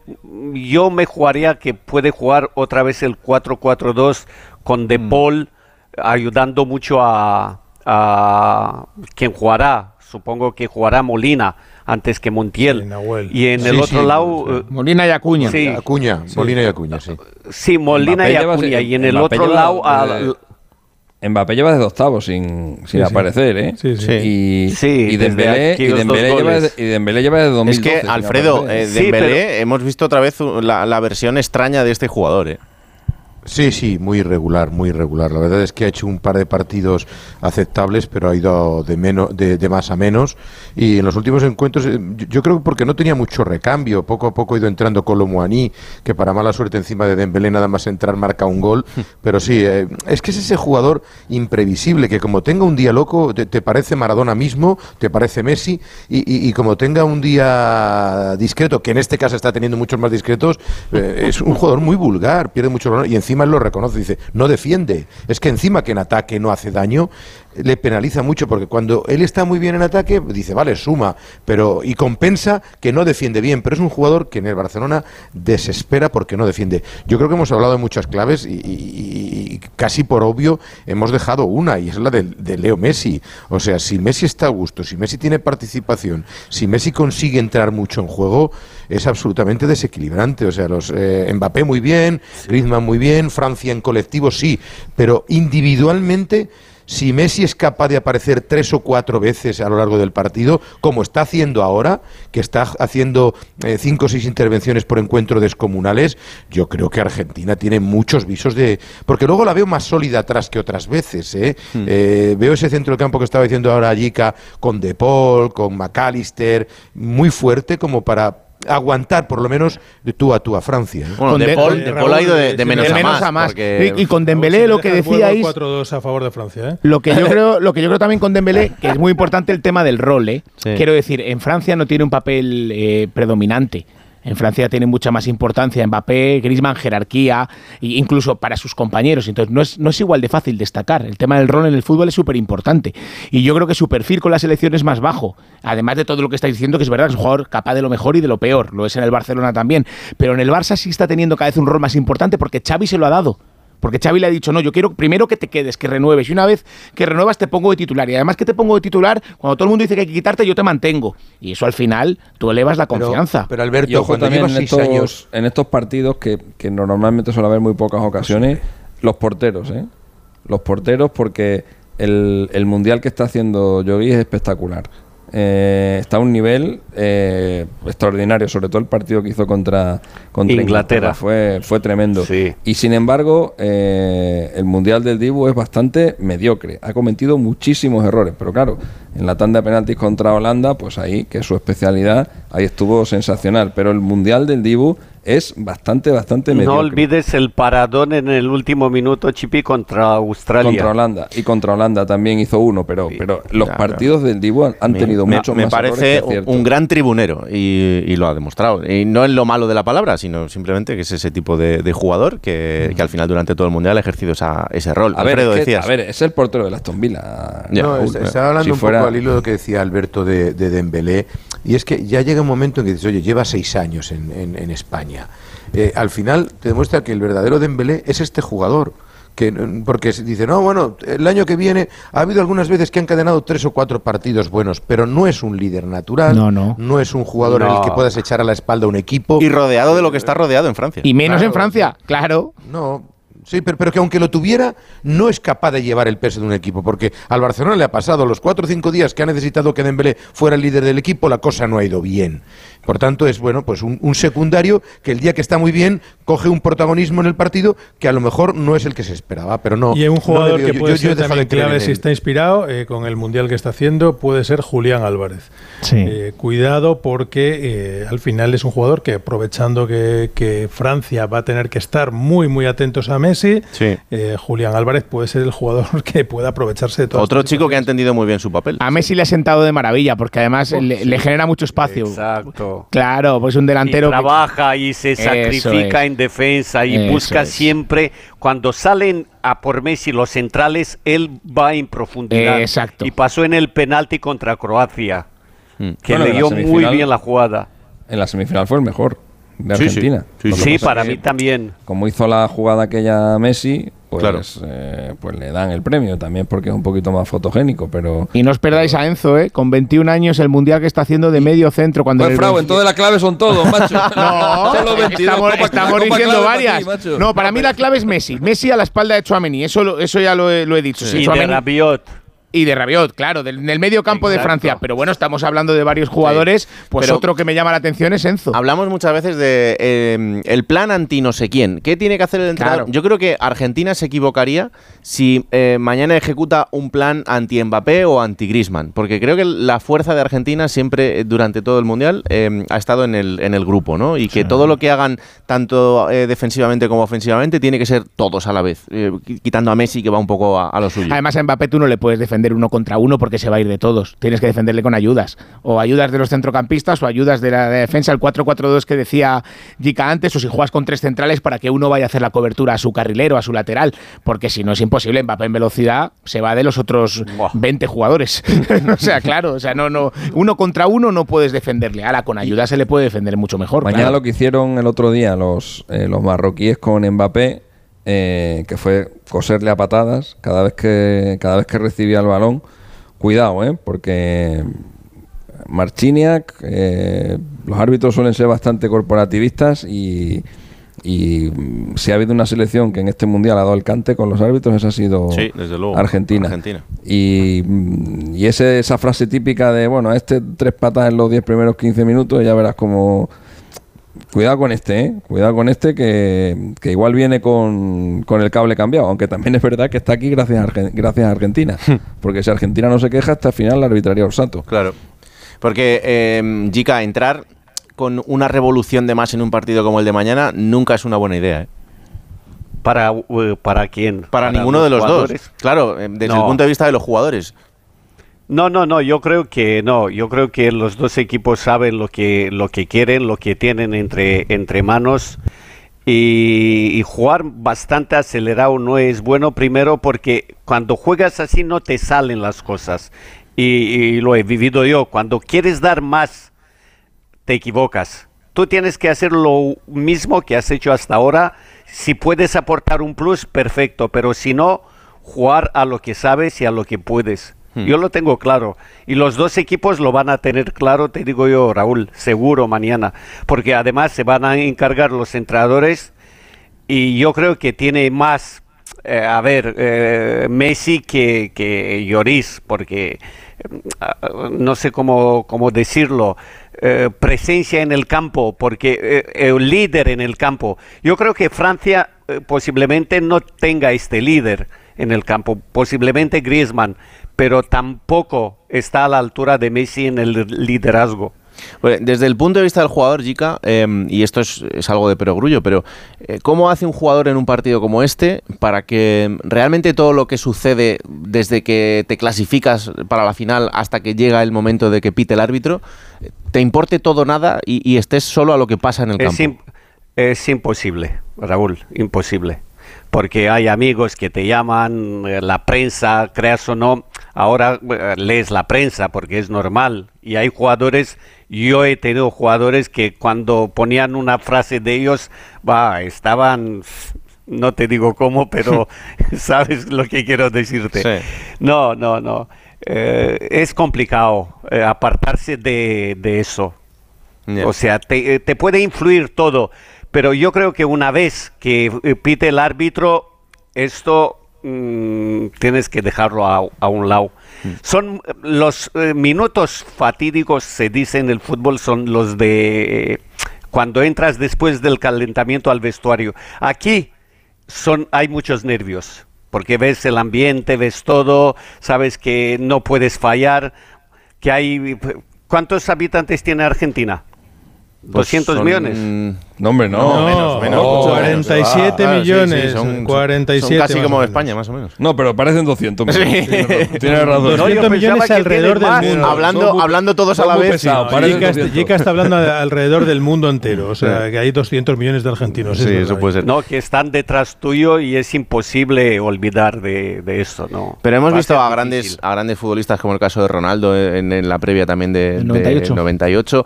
yo me jugaría que puede jugar otra vez el 4-4-2 con De mm. Paul, ayudando mucho a, a quien jugará. Supongo que jugará Molina antes que Montiel. Y en el otro lado... Eh, Molina y Acuña. Sí. Acuña, Molina y Acuña, sí. Sí, Molina y Acuña. y en el otro lado... Mbappé lleva desde octavos sin, sin aparecer, ¿eh? Sí, sí. Y, sí, y, Dembélé, y, Dembélé lleva, y Dembélé lleva desde 2012. Es que, Alfredo, eh, Dembélé, hemos visto otra vez la, la, versión extraña de este jugador, ¿eh? Sí, sí, muy irregular, muy irregular. La verdad es que ha hecho un par de partidos aceptables, pero ha ido de, menos, de, más a menos. Y en los últimos encuentros, eh, yo, creo que porque no tenía mucho recambio, poco a poco ha ido entrando Colomuaní, que para mala suerte encima de Dembélé nada más entrar marca un gol. <laughs> Pero sí, eh, es que es ese jugador imprevisible, que como tenga un día loco, te, parece Maradona mismo, te parece Messi, y, como tenga un día discreto, que en este caso está teniendo muchos más discretos, eh, es un jugador muy vulgar, pierde mucho valor y encima encima él lo reconoce, dice, no defiende. Es que encima que en ataque no hace daño, le penaliza mucho, porque cuando él está muy bien en ataque, dice, vale, suma, pero y compensa que no defiende bien, pero es un jugador que en el Barcelona desespera porque no defiende. Yo creo que hemos hablado de muchas claves y, casi por obvio hemos dejado una, y es la de, de, Leo Messi. O sea, si Messi está a gusto, si Messi tiene participación, si Messi consigue entrar mucho en juego, es absolutamente desequilibrante. O sea, los eh, Mbappé muy bien, Griezmann muy bien, Francia en colectivo sí, pero individualmente si Messi es capaz de aparecer tres o cuatro veces a lo largo del partido, como está haciendo ahora, que está haciendo eh, cinco o seis intervenciones por encuentro descomunales, yo creo que Argentina tiene muchos visos de... Porque luego la veo más sólida atrás que otras veces. ¿eh? Hmm. Eh, veo ese centro del campo que estaba diciendo ahora Jica, con De Paul, con McAllister, muy fuerte como para aguantar por lo menos de tú a tú a Francia. con de, Paul, ha ido de, menos, a más. Y, con Dembélé lo que decíais 4-2 a favor de Francia, ¿eh? Lo que yo <laughs> creo, lo que yo creo también con Dembélé, que es muy importante el tema del rol, ¿eh? Quiero decir, en Francia no tiene un papel eh, predominante. En Francia tiene mucha más importancia Mbappé, Griezmann, jerarquía, e incluso para sus compañeros. Entonces no es, no es igual de fácil destacar. El tema del rol en el fútbol es súper importante. Y yo creo que su perfil con la selección es más bajo. Además de todo lo que estáis diciendo, que es verdad es un jugador capaz de lo mejor y de lo peor. Lo es en el Barcelona también. Pero en el Barça sí está teniendo cada vez un rol más importante porque Xavi se lo ha dado. Porque Xavi le ha dicho, no, yo quiero primero que te quedes, que renueves. Y una vez que renuevas te pongo de titular. Y además que te pongo de titular, cuando todo el mundo dice que hay que quitarte, yo te mantengo. Y eso al final, tú elevas la confianza. Pero, Alberto, cuando también en estos, años... en estos partidos que, que normalmente suele haber muy pocas ocasiones, los porteros, ¿eh? Los porteros porque el, el mundial que está haciendo Yogi es espectacular. Eh, está a un nivel eh, extraordinario, sobre todo el partido que hizo contra, contra Inglaterra. Fue, fue tremendo. Sí. Y sin embargo, eh, el Mundial del Dibu es bastante mediocre. Ha cometido muchísimos errores, pero claro, en la tanda de penaltis contra Holanda, pues ahí, que es su especialidad, ahí estuvo sensacional. Pero el Mundial del Dibu es bastante, bastante mediocre. No olvides el paradón en el último minuto, Chipi, contra Australia. Contra Holanda. Y contra Holanda también hizo uno, pero, pero los claro. partidos del Dibu han, han Me- tenido me, mucho me más parece que aciertos. un gran tribunero y, y lo ha demostrado. Y no en lo malo de la palabra, sino simplemente que es ese tipo de, de jugador que, que al final durante todo el mundial ha ejercido esa- ese rol. A ver, Alfredo es que- decías. a ver, es el portero del Aston Villa. Ya. No, Uy, est- estaba hablando si un fuera- poco al hilo de lo que decía Alberto de, de Dembélé, y es que ya llega un momento en que dices, oye, lleva seis años en, en- en España. Eh, al final te demuestra que el verdadero Dembélé es este jugador. Que, mm, porque dice, no, bueno, el año que viene ha habido algunas veces que han encadenado tres o cuatro partidos buenos, pero no es un líder natural, No, no. es un jugador en el No. que puedas echar a la espalda a un equipo. Y rodeado de lo que está rodeado en Francia. Y menos Claro. en Francia, claro. No, sí, pero, pero que aunque lo tuviera, no es capaz de llevar el peso de un equipo, porque al Barcelona le ha pasado los cuatro o cinco días que ha necesitado que Dembélé fuera el líder del equipo, la cosa no ha ido bien. Por tanto, es bueno, pues un, un secundario que el día que está muy bien coge un protagonismo en el partido que a lo mejor no es el que se esperaba, pero no. Y hay un jugador que yo- puede yo- yo ser también clave si está inspirado eh, con el mundial que está haciendo, puede ser Julián Álvarez. Sí. Eh, cuidado porque eh, al final es un jugador que aprovechando que, que Francia va a tener que estar muy muy atentos a Messi, Sí. eh, Julián Álvarez puede ser el jugador <laughs> que pueda aprovecharse de todo. Otro chico que ha entendido muy bien su papel. A Messi le ha sentado de maravilla porque además le, le genera mucho espacio. Exacto. Claro, pues un Y delantero. que- trabaja y se sacrifica es. en defensa y Eso busca es. siempre, cuando salen a por Messi los centrales, él va en profundidad. Exacto. Y pasó en el penalti contra Croacia, Mm. que Bueno, la leyó muy bien la jugada. En la semifinal fue el mejor de Sí, sí. Argentina. Sí, Sí, para mí también. Como hizo la jugada aquella Messi, pues, Claro. eh, pues le dan el premio también porque es un poquito más fotogénico, pero... Y no os perdáis a Enzo, ¿eh? Con 21 años, el mundial que está haciendo de medio centro. Cuando Pues Frau, entonces la clave son todos, macho. <laughs> No, Solo 22. estamos, Copa- estamos Copa diciendo para varias. ti, no, para mí la clave es Messi. Messi a la espalda de Chouameni. Eso, lo- eso ya lo he, lo he dicho. Sí, y de Rabiot. Y de Rabiot, claro, del, del medio campo de. Francia. Pero bueno, estamos hablando de varios jugadores. Pues Pero- otro que me llama la atención es Enzo. Hablamos muchas veces de eh, el plan anti no sé quién. ¿Qué tiene que hacer el entrenador? Claro. Yo creo que Argentina se equivocaría si eh, mañana ejecuta un plan anti Mbappé o anti Griezmann, porque creo que la fuerza de Argentina siempre eh, durante todo el mundial eh, ha estado en el, en el grupo, ¿no? Y que todo lo que hagan tanto eh, defensivamente como ofensivamente tiene que ser todos a la vez, eh, qui- quitando a Messi que va un poco a, a lo suyo. Además, a Mbappé tú no le puedes defender uno contra uno porque se va a ir de todos. Tienes que defenderle con ayudas. O ayudas de los centrocampistas o ayudas de la de defensa. El 4-4-2 que decía Jica antes, o si juegas con tres centrales para que uno vaya a hacer la cobertura a su carrilero, a su lateral. Porque si no es imposible, Mbappé en velocidad se va de los otros Buah. 20 jugadores. <laughs> o sea, claro, o sea, no, no, uno contra uno no puedes defenderle. Ahora, con ayuda se le puede defender mucho mejor. Mañana claro. lo que hicieron el otro día los, eh, los marroquíes con Mbappé, eh, que fue coserle a patadas cada vez que, cada vez que recibía el balón. Cuidado, ¿eh? porque Marchiniak, eh, los árbitros suelen ser bastante corporativistas y, y mm, si ha habido una selección que en este mundial ha dado el cante con los árbitros, esa ha sido Sí, desde luego. Argentina. Argentina. Y, mm, y ese- esa frase típica de, bueno, a este tres patas en los 10 primeros 15 minutos, ya verás como... Cuidado con este, ¿eh? Cuidado con este que, que igual viene con, con el cable cambiado, aunque también <laughs> es verdad que está aquí gracias a, Argen- gracias a Argentina. <laughs> Porque si Argentina no se queja, hasta el final la arbitraría Orsato. Claro. Porque, eh, Jica, entrar con una revolución de más en un partido como el de mañana nunca es una buena idea. ¿eh? ¿Para, uh, ¿para quién? Para, ninguno de los jugadores? dos. Claro, eh, desde No. el punto de vista de los jugadores. No, no, no, yo creo que no, yo creo que los dos equipos saben lo que, lo que quieren, lo que tienen entre, entre manos y, jugar bastante acelerado no es bueno primero porque cuando juegas así no te salen las cosas y, lo he vivido yo, cuando quieres dar más te equivocas. Tú tienes que hacer lo mismo que has hecho hasta ahora. Si puedes aportar un plus, perfecto, pero si no, jugar a lo que sabes y a lo que puedes. Hmm. Yo lo tengo claro. Y los dos equipos lo van a tener claro, te digo yo, Raúl, seguro mañana. Porque además se van a encargar los entrenadores y yo creo que tiene más, eh, a ver, eh, Messi que, que Lloris, porque eh, no sé cómo, cómo decirlo. presencia en el campo, porque el líder en el campo. Yo creo que Francia posiblemente no tenga este líder en el campo, posiblemente Griezmann, pero tampoco está a la altura de Messi en el liderazgo. desde el punto de vista del jugador, Jica, em, y esto es, algo de perogrullo, pero eh, ¿cómo hace un jugador en un partido como este para que realmente todo lo que sucede desde que te clasificas para la final hasta que llega el momento de que pite el árbitro, te importe todo nada y, estés solo a lo que pasa en el campo? es imposible, Raúl, imposible porque hay amigos que te llaman, eh, la prensa, creas o no, ahora eh, lees la prensa porque es normal. Y hay jugadores, yo he tenido jugadores que cuando ponían una frase de ellos, va, estaban, no te digo cómo, <laughs> pero <laughs> sabes lo que quiero decirte. No, no, no. Eh, es complicado apartarse de, eso. O sea, te, te puede influir todo pero yo creo que una vez que eh, pite el árbitro, esto mm, tienes que dejarlo a, un lado. Mm. Son eh, los eh, minutos fatídicos, se dice en el fútbol, son los de cuando entras después del calentamiento al vestuario. Aquí son, hay muchos nervios, porque ves el ambiente, ves todo, sabes que no puedes fallar, que hay... ¿Cuántos habitantes tiene Argentina? 200 pues millones. No, hombre, no. menos, menos. 47 millones. son, 47 casi como España, más o menos. No, pero parecen 200 millones. Sí. Tienes razón. 200 millones alrededor del mundo. Hablando, hablando todos a la vez. Jica está hablando <laughs> alrededor del mundo entero. O sea, que hay 200 millones de argentinos. Sí, eso puede ser. No, que están detrás tuyo y es imposible olvidar de, de eso, ¿no? Pero hemos visto a grandes, a grandes futbolistas, como el caso de Ronaldo en, en la previa también de, 98. De 98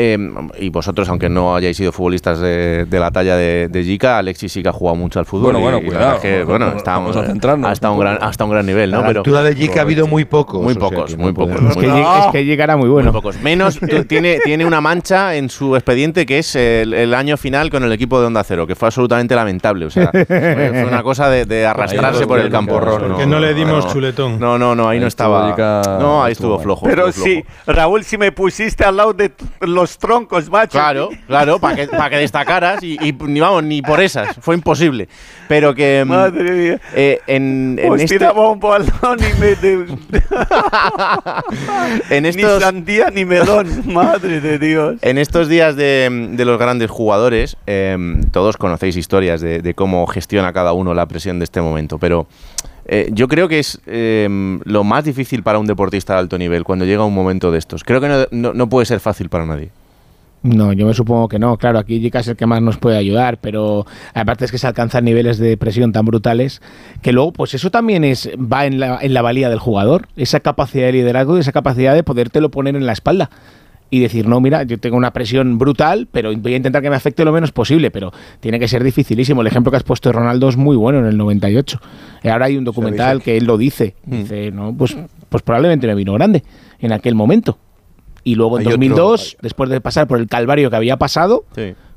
Em, y vosotros, aunque no hayáis sido futbolistas de, la talla de, de Alexis sí que ha jugado mucho al fútbol. Bueno, bueno, cuidado. Que, bueno, estábamos a centrarnos. Hasta un gran, hasta un gran nivel, ¿no? A la Pero, altura de Jica ha habido muy pocos. Muy pocos, muy pocos. Es, que, Jica era muy bueno. Muy pocos. Menos, <laughs> tiene, tiene una mancha en su expediente que es el, año final con el equipo de Onda Cero, que fue absolutamente lamentable. O sea, <laughs> fue, una cosa de, arrastrarse por el campo horror. Que no, le dimos chuletón. No, no, no, ahí no estaba. No, ahí estuvo flojo. Pero sí, Raúl, si me pusiste al lado de los troncos, macho Claro, claro, para que, para que destacaras y, ni vamos, ni por esas, fue imposible. Pero que. Mm, Madre mía. Eh, en, en este... un balón y me. <laughs> en estos... Ni sandía ni melón, <laughs> madre de Dios. En estos días de, de los grandes jugadores, em, todos conocéis historias de, de cómo gestiona cada uno la presión de este momento, pero. Eh, yo creo que es em, lo más difícil para un deportista de alto nivel cuando llega un momento de estos. Creo que no, no, no puede ser fácil para nadie. No, yo me supongo que no. Claro, aquí Jica es el que más nos puede ayudar, pero aparte es que se alcanzan niveles de presión tan brutales que luego, pues eso también es va en la, en la valía del jugador, esa capacidad de liderazgo y esa capacidad de podértelo poner en la espalda y decir, no, mira, yo tengo una presión brutal, pero voy a intentar que me afecte lo menos posible, pero tiene que ser dificilísimo. El ejemplo que has puesto de Ronaldo es muy bueno en el 98. Y ahora hay un documental que él lo dice. Mm. Dice, no, pues, pues probablemente me vino grande en aquel momento y luego en 2002, después de pasar por el calvario que había pasado,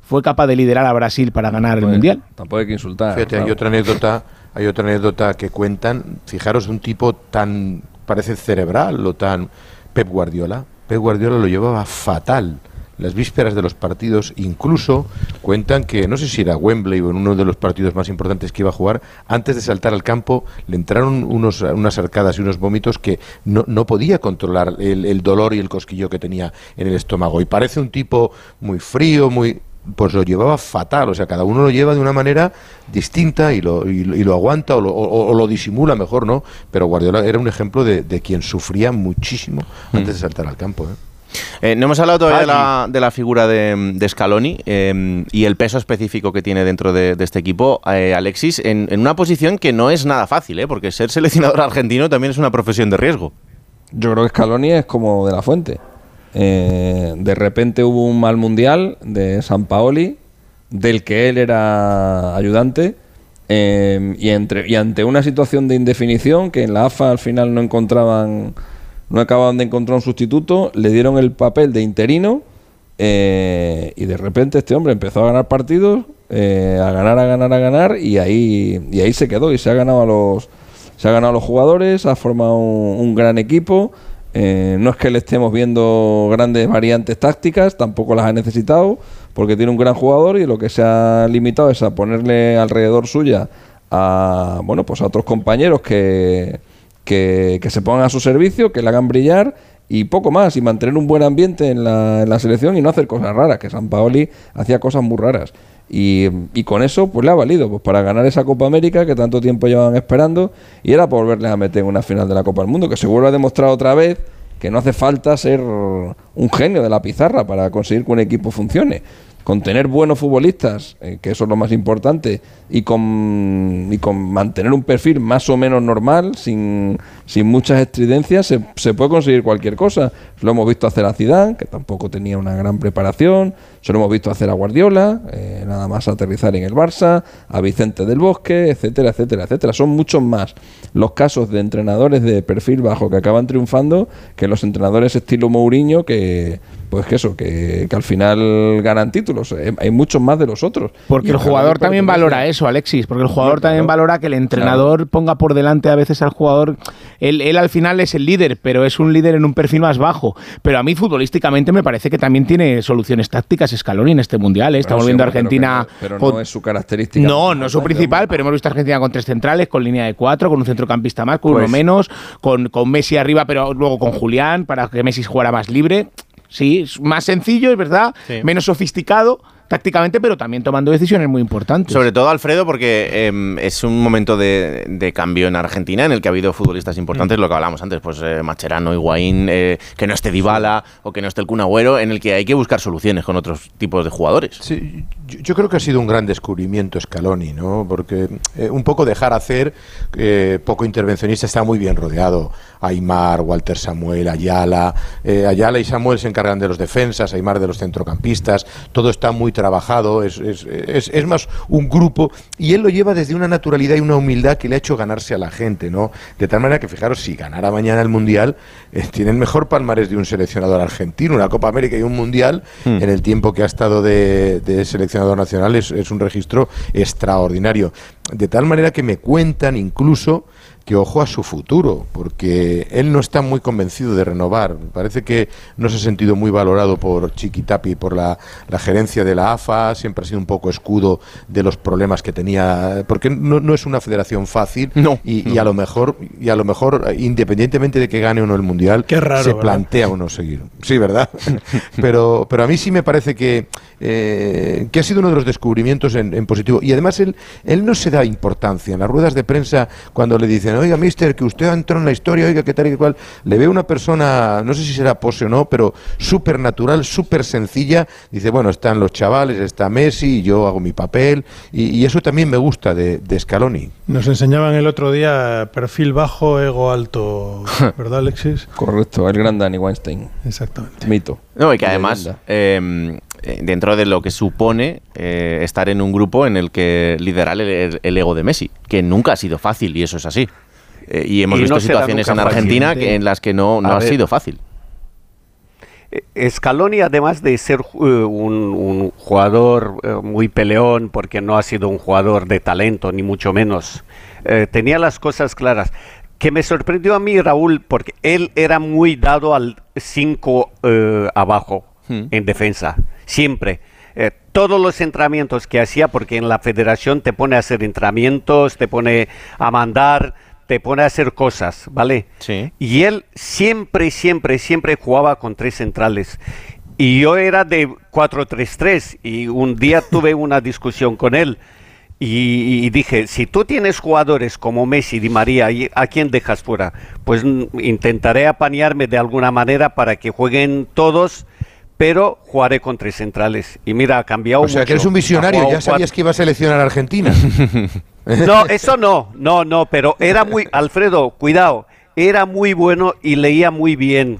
fue capaz de liderar a Brasil para ganar el Mundial. Tampoco hay que insultar. Fíjate, hay otra anécdota, hay otra anécdota que cuentan, fijaros, un tipo tan, parece cerebral o tan... Pep Guardiola. Guardiola lo llevaba fatal las vísperas de los partidos, incluso cuentan que, no sé si era Wembley o en uno de los partidos más importantes que iba a jugar, antes de saltar al campo le entraron unos, unas arcadas y unos vómitos que no, no podía controlar el dolor y el cosquillo que tenía en el estómago. Y parece un tipo muy frío, muy pues lo llevaba fatal. O sea, cada uno lo lleva de una manera distinta y lo, y, lo aguanta o lo, disimula mejor, ¿no? Pero Guardiola era un ejemplo de, quien sufría muchísimo antes de saltar al campo. ¿eh? Eh, no hemos hablado todavía de la, figura de, Scaloni eh, y el peso específico que tiene dentro de, este equipo, Alexis, en, en, una posición que no es nada fácil, porque ser seleccionador <laughs> argentino también es una profesión de riesgo. Yo creo que Scaloni es como de la fuente. Eh, de repente hubo un mal mundial de San Paoli, del que él era ayudante, eh, y, entre, y ante una situación de indefinición que en la AFA al final no encontraban, no acababan de encontrar un sustituto, le dieron el papel de interino eh, y de repente este hombre empezó a ganar partidos, a ganar, a ganar, a ganar, y ahí, y ahí se quedó y se ha ganado a los, se ha ganado a los jugadores, ha formado un gran equipo. Eh, no es que le estemos viendo grandes variantes tácticas, tampoco las ha necesitado, porque tiene un gran jugador y lo que se ha limitado es a ponerle alrededor suya a bueno pues a otros compañeros que, que, se pongan a su servicio, que le hagan brillar y poco más, y mantener un buen ambiente en la, en la selección y no hacer cosas raras, que San Paoli hacía cosas muy raras. Y, y, con eso pues le ha valido pues para ganar esa Copa América que tanto tiempo llevaban esperando. Y era por volverles a meter en una final de la Copa del Mundo que se vuelve a demostrar otra vez que no hace falta ser un genio de la pizarra para conseguir que un equipo funcione con tener buenos futbolistas, eh, que eso es lo más importante, y con, y con mantener un perfil más o menos normal, sin, sin muchas estridencias, se, se, puede conseguir cualquier cosa. Lo hemos visto hacer a Zidane, que tampoco tenía una gran preparación, se lo hemos visto hacer a Guardiola, eh, nada más aterrizar en el Barça, a Vicente del Bosque, etcétera, etcétera, etcétera. Son muchos más los casos de entrenadores de perfil bajo que acaban triunfando que los entrenadores estilo Mourinho que pues que eso, que, al final ganan títulos. Eh, hay muchos más de los otros. Porque el jugador también valora eso, Alexis, porque el jugador también valora que el entrenador ponga por delante a veces al jugador. Él, él, al final es el líder, pero es un líder en un perfil más bajo. Pero a mí futbolísticamente me parece que también tiene soluciones tácticas Scaloni en este mundial. ¿eh? Estamos viendo a Argentina. Pero, no es su característica. No, no es su principal, pero hemos visto a Argentina con tres centrales, con línea de cuatro, con un centrocampista más, con uno pues menos, con, con Messi arriba, pero luego con Julián, para que Messi jugara más libre. Sí, es más sencillo, es verdad, menos sofisticado, tácticamente, pero también tomando decisiones muy importantes. Sobre todo, Alfredo, porque em, es un momento de, cambio en Argentina en el que ha habido futbolistas importantes, mm. lo que hablábamos antes, pues eh, Macherano, Higuaín, eh, que no esté Dybala o que no esté el Kun en el que hay que buscar soluciones con otros tipos de jugadores. Sí, yo, creo que ha sido un gran descubrimiento Scaloni, ¿no? Porque eh, un poco dejar hacer, poco intervencionista, está muy bien rodeado. Aymar, Walter Samuel, Ayala. Ayala y Samuel se encargan de los defensas, Aymar de los centrocampistas. Todo está muy trabajado, es, es, es, más un grupo, y él lo lleva desde una naturalidad y una humildad que le ha hecho ganarse a la gente, ¿no? De tal manera que, fijaros, si ganara mañana el Mundial, eh, tiene el mejor palmarés de un seleccionador argentino, una Copa América y un Mundial, hmm. en el tiempo que ha estado de, de seleccionador nacional, es, es un registro extraordinario. De tal manera que me cuentan incluso que ojo a su futuro, porque él no está muy convencido de renovar. Parece que no se ha sentido muy valorado por Chiquitapi, por la, gerencia de la AFA, siempre ha sido un poco escudo de los problemas que tenía, porque no, es una federación fácil y, a lo mejor, y a lo mejor, independientemente de que gane o no el Mundial, se plantea o no seguir. Sí, ¿verdad? <laughs> pero, pero a mí sí me parece que, eh, que ha sido uno de los descubrimientos en, en positivo. Y además él, él no se da importancia. En las ruedas de prensa, cuando le dicen oiga, mister, que usted entró en la historia, oiga, que tal y que cual, le ve una persona, no sé si será pose o no, pero súper natural, súper sencilla, dice, bueno, están los chavales, está Messi, yo hago mi papel, y, eso también me gusta de, de, Scaloni. Nos enseñaban el otro día perfil bajo, ego alto, <laughs> ¿verdad, Alexis? Correcto, el gran Danny Weinstein. Exactamente. Mito. No, y que además, dentro de lo que supone eh, estar en un grupo en el que liderar el, ego de Messi, que nunca ha sido fácil, y eso es así. Eh, y hemos visto situaciones en Argentina en las que no, no ha sido fácil. Scaloni, además de ser un, jugador muy peleón, porque no ha sido un jugador de talento, ni mucho menos, tenía las cosas claras. Que me sorprendió a mí, Raúl, porque él era muy dado al 5 eh, abajo hmm. en defensa, siempre. Eh, todos los entrenamientos que hacía, porque en la federación te pone a hacer entrenamientos, te pone a mandar, te pone a hacer cosas, ¿vale? Sí. Y él siempre, siempre, siempre jugaba con tres centrales. Y yo era de 4-3-3 y un día <laughs> tuve una discusión con él y, dije, si tú tienes jugadores como Messi, Di María, ¿a quién dejas fuera? Pues intentaré apañarme de alguna manera para que jueguen todos pero jugaré con tres centrales. Y mira, ha cambiado. O sea, que eres un visionario, ya sabías que iba a seleccionar a Argentina. <laughs> no, eso no, no, no, pero era muy. Alfredo, cuidado, era muy bueno y leía muy bien.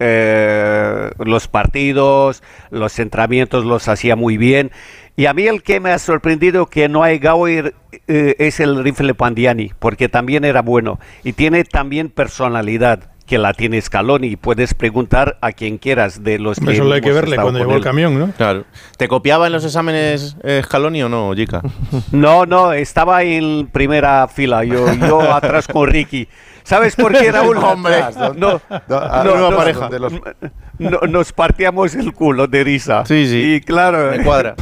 Eh, los partidos, los entrenamientos los hacía muy bien. Y a mí el que me ha sorprendido que no ha llegado eh, es el rifle Pandiani, porque también era bueno y tiene también personalidad que la tiene Scaloni y puedes preguntar a quien quieras de los que Eso hay que verle cuando llegó el camión, ¿no? Claro. ¿Te copiaba en los exámenes eh, Scaloni o no, Jica? <laughs> No, no, estaba en primera fila, yo, yo atrás con Ricky. ¿Sabes por qué, Raúl? <laughs> Hombre, <laughs> no, no, pareja. nos partíamos el culo de risa. Sí, sí. Y claro, me cuadra.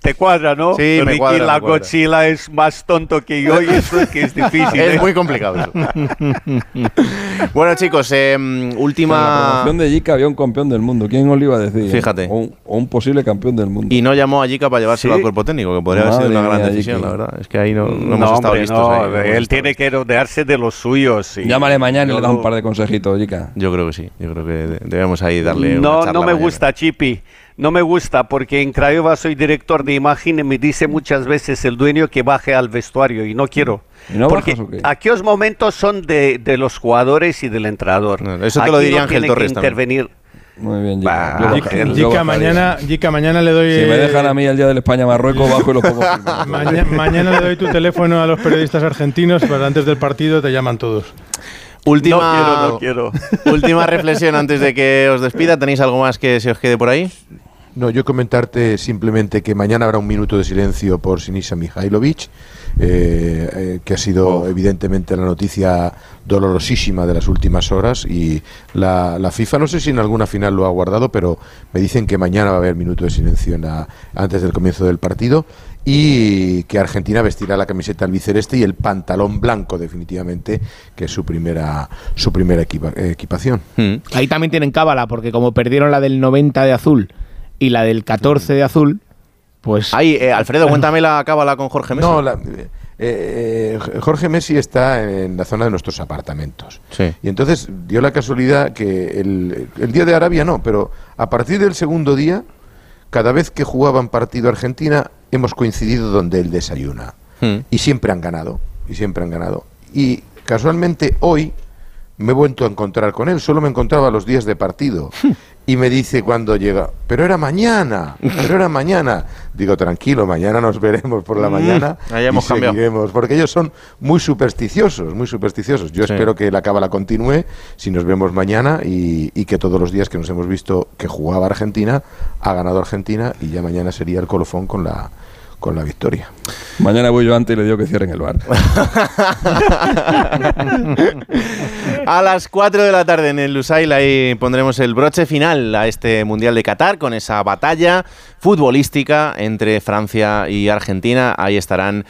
Te cuadra, ¿no? Sí, me cuadra, la Godzilla es más tonto que yo y eso es que es difícil. es ¿eh? muy complicado eso. <laughs> bueno, chicos, eh, última... En la promoción de Yika había un campeón del mundo. ¿Quién os lo iba a decir? Fíjate. O un, posible campeón del mundo. Y no llamó a Yika para llevárselo al cuerpo técnico, que podría haber sido una gran decisión, la verdad. Es que ahí no, hemos estado listos. él tiene que rodearse de los suyos. Llámale mañana y le da un par de consejitos, Yika. Yo creo que sí. Yo creo que debemos ahí darle No, una no me mañana. gusta, Chipi. No me gusta porque en Craiova soy director de imagen y me dice muchas veces el dueño que baje al vestuario y no quiero. ¿Y no porque bajas aquellos momentos son de, de, los jugadores y del entrenador. No, eso te lo diría Ángel Torres que intervenir. Muy bien, Bah, Yo- yo Jica, mañana, Jica, mañana le doy. Si me eh, dejan a mí el día del España-Marruecos, bajo y lo pongo <laughs> maña- mañana le doy tu teléfono a los periodistas argentinos para antes del partido te llaman todos. Última, No quiero, no quiero. última reflexión antes de que os despida. ¿Tenéis algo más que se os quede por ahí? No, yo comentarte simplemente que mañana habrá un minuto de silencio por Sinisa Mihailovic, eh, eh, que ha sido evidentemente la noticia dolorosísima de las últimas horas y la, la FIFA no sé si en alguna final lo ha guardado, pero me dicen que mañana va a haber minuto de silencio en la- antes del comienzo del partido y que Argentina vestirá la camiseta albiceleste y el pantalón blanco definitivamente, que es su primera su primera equipa- equipación. Mm. Ahí también tienen cábala, porque como perdieron la del 90 de azul y la del 14 de azul, pues... Ahí, eh, Alfredo, <laughs> cuéntame la cábala con Jorge Messi. No, la- eh, eh, Jorge Messi está en la zona de nuestros apartamentos. Sí. Y entonces dio la casualidad que el, el día de Arabia no, pero a partir del segundo día, cada vez que jugaban partido Argentina, hemos coincidido donde él desayuna. Mm. Y siempre han ganado, y siempre han ganado. Y casualmente hoy me he vuelto a encontrar con él, solo me encontraba los días de partido. <laughs> Y me dice cuando llega, pero era mañana, pero era mañana. Digo, tranquilo, mañana nos veremos por la mañana ahí hemos y cambiado. seguiremos, porque ellos son muy supersticiosos, muy supersticiosos. Yo Sí. espero que la cábala continúe, si nos vemos mañana y, y que todos los días que nos hemos visto que jugaba Argentina, ha ganado Argentina y ya mañana sería el colofón con la, con la victoria. Mañana voy yo antes y le digo que cierren el bar. <laughs> A las 4 de la tarde en el Lusail ahí pondremos el broche final a este Mundial de Qatar con esa batalla futbolística entre Francia y Argentina. Ahí estarán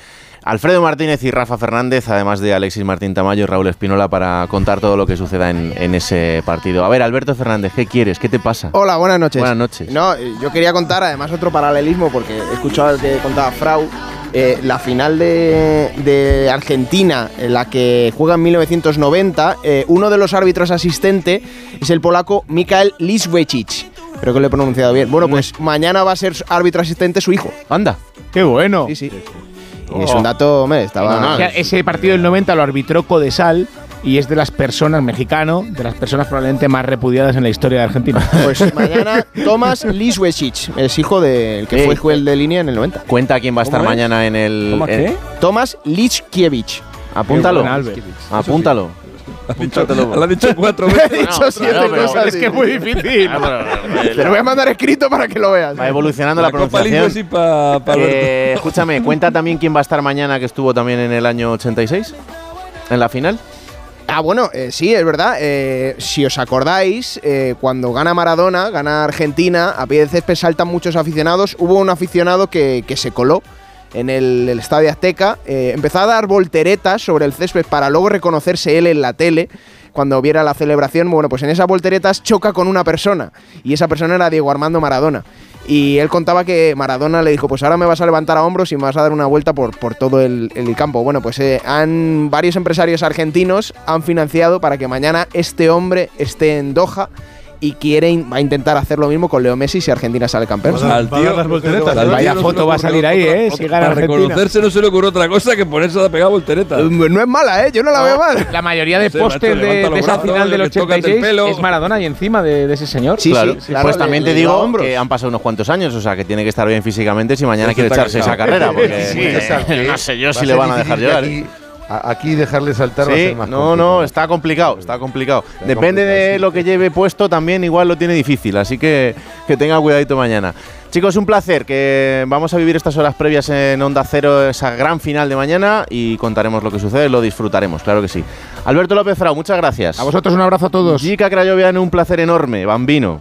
Alfredo Martínez y Rafa Fernández, además de Alexis Martín Tamayo y Raúl Espinola para contar todo lo que suceda en, en ese partido. A ver, Alberto Fernández, ¿qué quieres? ¿Qué te pasa? Hola, buenas noches. Buenas noches. No, eh, yo quería contar además otro paralelismo porque he escuchado el que contaba Frau. eh, la final de, de Argentina, en la que juega en 1990, eh, uno de los árbitros asistente es el polaco Mikael Liswecic. Creo que lo he pronunciado bien. Bueno, pues mañana va a ser árbitro asistente su hijo. Anda. ¡Qué bueno! Sí, sí. Y es un dato, hombre, estaba... O sea, ese partido del 90 lo arbitró Codesal y es de las personas, mexicano, de las personas probablemente más repudiadas en la historia de Argentina. <laughs> Pues mañana Tomás Liswecic, es hijo del que Eh, fue juez de línea en el 90. Cuenta quién va a estar mañana en el... ¿Cómo en- qué? Tomás Lichkiewicz. Apúntalo. Apúntalo. Lo ha dicho, Apúntatelo. lo ha dicho cuatro <laughs> veces. He dicho siete claro, pero- cosas. es que es muy difícil. Te lo voy a mandar escrito para que lo veas. Va evolucionando la, La copa pronunciación. sí para Eh, escúchame, <laughs> cuenta también quién va a estar mañana que estuvo también en el año 86, en la final. Ah, bueno, eh, sí, es verdad. Eh, si os acordáis, eh, cuando gana Maradona, gana Argentina, a pie de césped saltan muchos aficionados. Hubo un aficionado que, que se coló en el, Estadio Azteca, eh, empezó a dar volteretas sobre el césped para luego reconocerse él en la tele cuando viera la celebración, bueno, pues en esas volteretas choca con una persona y esa persona era Diego Armando Maradona. Y él contaba que Maradona le dijo, pues ahora me vas a levantar a hombros y me vas a dar una vuelta por, por todo el, el campo. Bueno, pues eh, han, varios empresarios argentinos han financiado para que mañana este hombre esté en Doha y quiere va a intentar hacer lo mismo con Leo Messi si Argentina sale campeón. Al tío, las volteretas. Al Vaya foto va a salir ahí, ¿eh? Si gana Para reconocerse no se le ocurre otra cosa que ponerse a pegar volteretas. No es mala, ¿eh? Yo no la veo mal. La mayoría de macho, de, de esa final del le tocas el 86 pelo. es Maradona y encima de, de ese señor. Sí, Claro. sí, claro, pues también le- te digo que han pasado unos cuantos años, o sea que tiene que estar bien físicamente si mañana quiere echarse esa carrera, porque <laughs> no sé yo si le van a dejar llegar. Aquí, a- aquí dejarle saltar va a Sí, ser más no, complicado. no, está complicado, está complicado. Depende complicado, de sí, lo sí. que lleve puesto, también igual lo tiene difícil, así que que tenga cuidadito mañana. Chicos, un placer, que vamos a vivir estas horas previas en Onda Cero, esa gran final de mañana, y contaremos lo que sucede, lo disfrutaremos, claro que sí. Alberto López Frau, muchas gracias. A vosotros un abrazo a todos. Jica Crayovian, un placer enorme, bambino.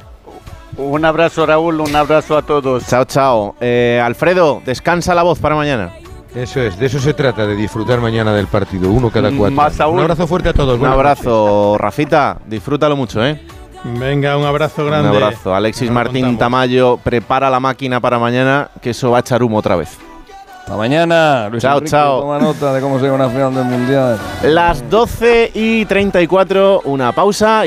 Un abrazo Raúl, un abrazo a todos. Chao, chao. Eh, Alfredo, descansa la voz para mañana. Eso es, de eso se trata, de disfrutar mañana del partido, uno cada Mm, cuatro. más aún. Un abrazo fuerte a todos. Un buenas abrazo, Rafita, disfrútalo mucho, ¿eh? Venga, un abrazo grande. Un abrazo. Alexis Nos Martín contamos. Tamayo, prepara la máquina para mañana, que eso va a echar humo otra vez. Hasta mañana. Luis Chao, Enrique, chao. Toma nota de cómo se una final del mundial. Las 12 y 34, una pausa y